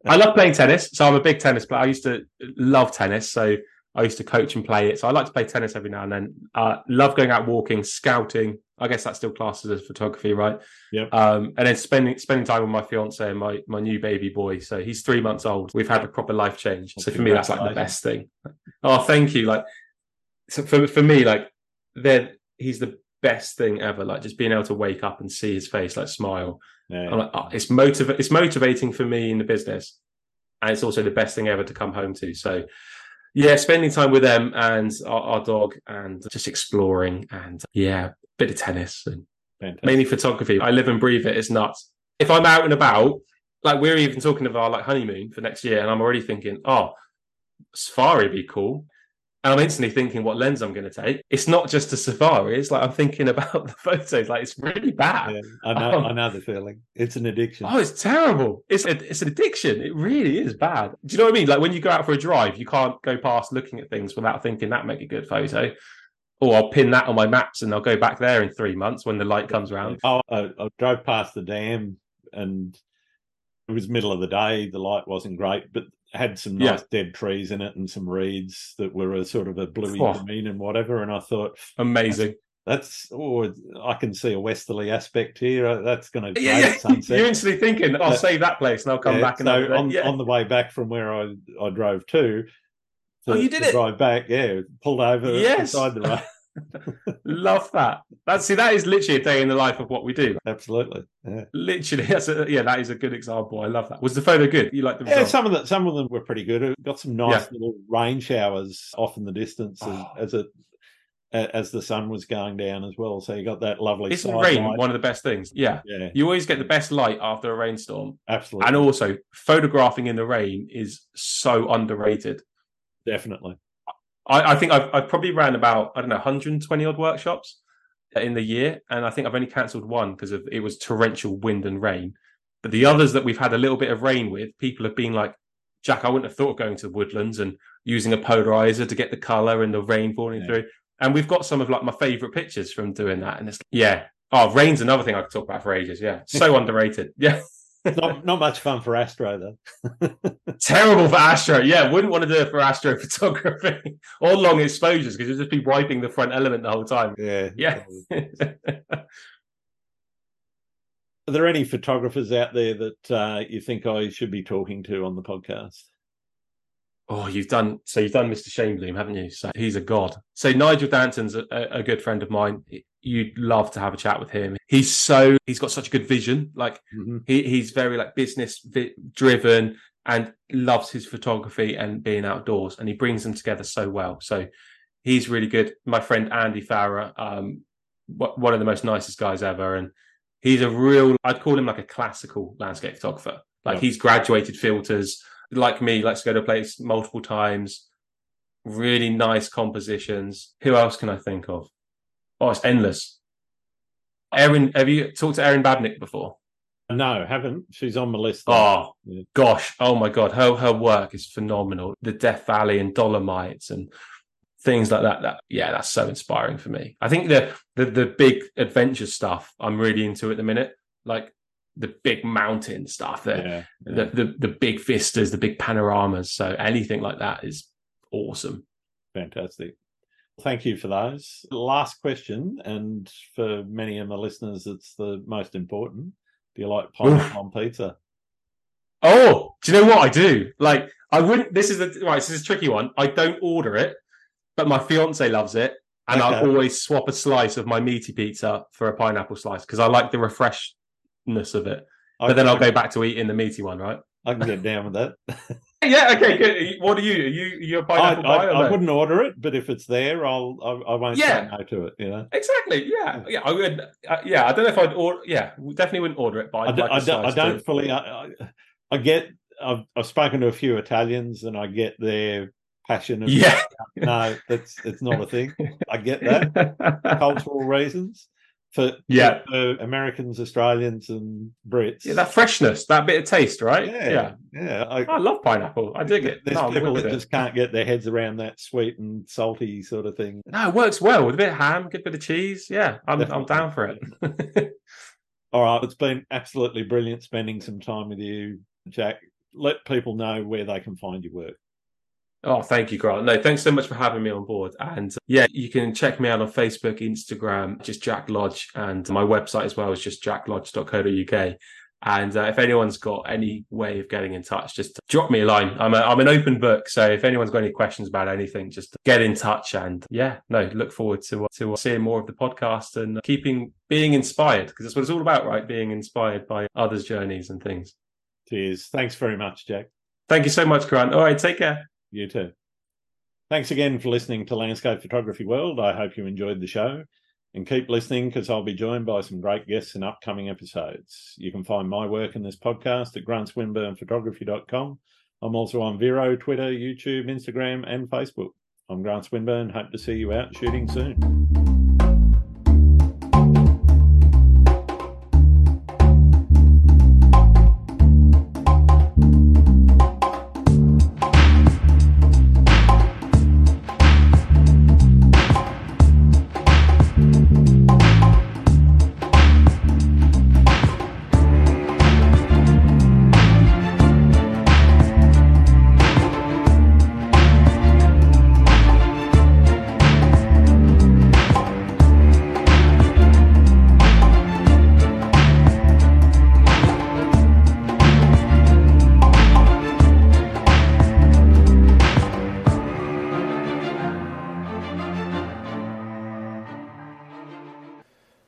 I love playing tennis. So I'm a big tennis player. I used to love tennis. So I used to coach and play it. So I like to play tennis every now and then. Uh, love going out walking, scouting. I guess that's still classes as photography, right? Yeah. Um, and then spending spending time with my fiance and my my new baby boy. So he's three months old. We've had a proper life change. so for me, that's like the best thing. Oh, thank you. Like, so for for me, like, then he's the best thing ever. Like just being able to wake up and see his face, like smile. Yeah. I'm like, oh, it's motiv- It's motivating for me in the business, and it's also the best thing ever to come home to. So yeah, spending time with them and our, our dog and just exploring and yeah, a bit of tennis and Fantastic. mainly photography. I live and breathe it. It's nuts. If I'm out and about, like we're even talking of our like honeymoon for next year, and I'm already thinking, oh, safari be cool. And I'm instantly thinking what lens I'm going to take. It's not just a safari. It's like I'm thinking about the photos. Like it's really bad. Yeah, I know. Um, I know the feeling. It's an addiction. Oh, it's terrible. It's a, it's an addiction. It really is bad. Do you know what I mean? Like when you go out for a drive, you can't go past looking at things without thinking that make a good photo. Or I'll pin that on my maps and I'll go back there in three months when the light comes around. Oh, I, I drove past the dam and it was middle of the day. The light wasn't great, but had some nice yeah. dead trees in it and some reeds that were a sort of a bluey oh. green and whatever. And I thought, amazing. That's, oh, I can see a westerly aspect here. Uh, that's going to yeah, yeah. sunset. You're instantly thinking, I'll uh, save that place and I'll come yeah, back. And so on, yeah. on the way back from where I, I drove to, to, oh, you did it. Drive back, yeah, pulled over yes. beside the road. Love that. That see, that is literally a day in the life of what we do. Absolutely. Yeah. Literally, that's a, yeah, that is a good example. I love that. Was the photo good? You like the Yeah, some of the some of them were pretty good. It got some nice yeah. little rain showers off in the distance as, oh. as, it as the sun was going down as well. So you got that lovely. Isn't rain light. one of the best things? Yeah. Yeah. You always get the best light after a rainstorm. Absolutely. And also, photographing in the rain is so underrated. Definitely. I, I think I've, I've, probably ran about I don't know 120 odd workshops, uh, in the year, and I think I've only cancelled one because of it was torrential wind and rain. But the others that we've had a little bit of rain with, people have been like, Jack, I wouldn't have thought of going to the woodlands and using a polarizer to get the color and the rain falling yeah. through. And we've got some of like my favorite pictures from doing that. And it's yeah. Oh, rain's another thing I could talk about for ages. Yeah. So underrated. Yeah. Not not much fun for astro though. Terrible for astro. Yeah, wouldn't want to do it for astrophotography or long exposures because you'll just be wiping the front element the whole time. Yeah, yeah. Are there any photographers out there that uh, you think I should be talking to on the podcast? Oh, you've done so. You've done Mr. Shainbloom, haven't you? So he's a god. So Nigel Danson's a, a, good friend of mine. You'd love to have a chat with him. He's so he's got such a good vision. Like mm-hmm. he, he's very like business vi- driven and loves his photography and being outdoors, and he brings them together so well. So he's really good. My friend Andy Farrer, um, one of the most nicest guys ever, and he's a real i'd call him like a classical landscape photographer like yeah. he's graduated filters like me likes to go to a place multiple times really nice compositions who else can i think of oh it's endless. Erin have you talked to erin babnik before? No haven't. She's on the list. Oh yeah. gosh. Oh my god. Her her work is phenomenal. The death valley and dolomites and things like that that yeah that's so inspiring for me. I think the the, the big adventure stuff i'm really into at the minute like the big mountain stuff the, yeah, yeah. the the the big vistas the big panoramas. So anything like that is awesome. Fantastic thank you for those last question and for many of my listeners it's the most important do you like pineapple on pizza oh do you know what i do like i wouldn't this is the right this is a tricky one i don't order it but my fiance loves it, and okay. I'll always swap a slice of my meaty pizza for a pineapple slice because I like the refreshness of it. But then I'll go back to eating the meaty one, right? I can get down with that. yeah. Okay. Good. What are you? Are you you a pineapple I, I, I wouldn't order it, but if it's there, I'll I, I won't yeah. say no to it. You know. Exactly. Yeah. Yeah. I would. Uh, yeah. I don't know if I'd order. Yeah. Definitely wouldn't order it. But I'd I, like don't, I don't fully. I, I get. I've, I've spoken to a few Italians, and I get their passion. Of, yeah, no, that's it's not a thing. I get that cultural reasons for yeah for Americans, Australians, and Brits. Yeah, that freshness, that bit of taste, right? Yeah, yeah. yeah. I, I, love pineapple. I dig it. There's no, people that just can't get their heads around that sweet and salty sort of thing. No, it works well with a bit of ham, good bit of cheese. Yeah, I'm I'm down for it. All right, it's been absolutely brilliant spending some time with you, Jack. Let people know where they can find your work. Oh, thank you, Grant. No, thanks so much for having me on board. And uh, yeah, you can check me out on Facebook, Instagram, just Jack Lodge, and my website as well is just jacklodge.co.uk. And uh, if anyone's got any way of getting in touch, just drop me a line. I'm a, I'm an open book, so if anyone's got any questions about anything, just get in touch. And yeah, no, look forward to uh, to seeing more of the podcast and keeping being inspired because that's what it's all about, right? Being inspired by others' journeys and things. Cheers. Thanks very much, Jack. Thank you so much, Grant. All right, take care. You too. Thanks again for listening to Landscape Photography World. I hope you enjoyed the show. And keep listening because I'll be joined by some great guests in upcoming episodes. You can find my work in this podcast at grantswinbournephotography.com. I'm also on Vero, Twitter, YouTube, Instagram, and Facebook. I'm Grant Swinbourne. Hope to see you out shooting soon.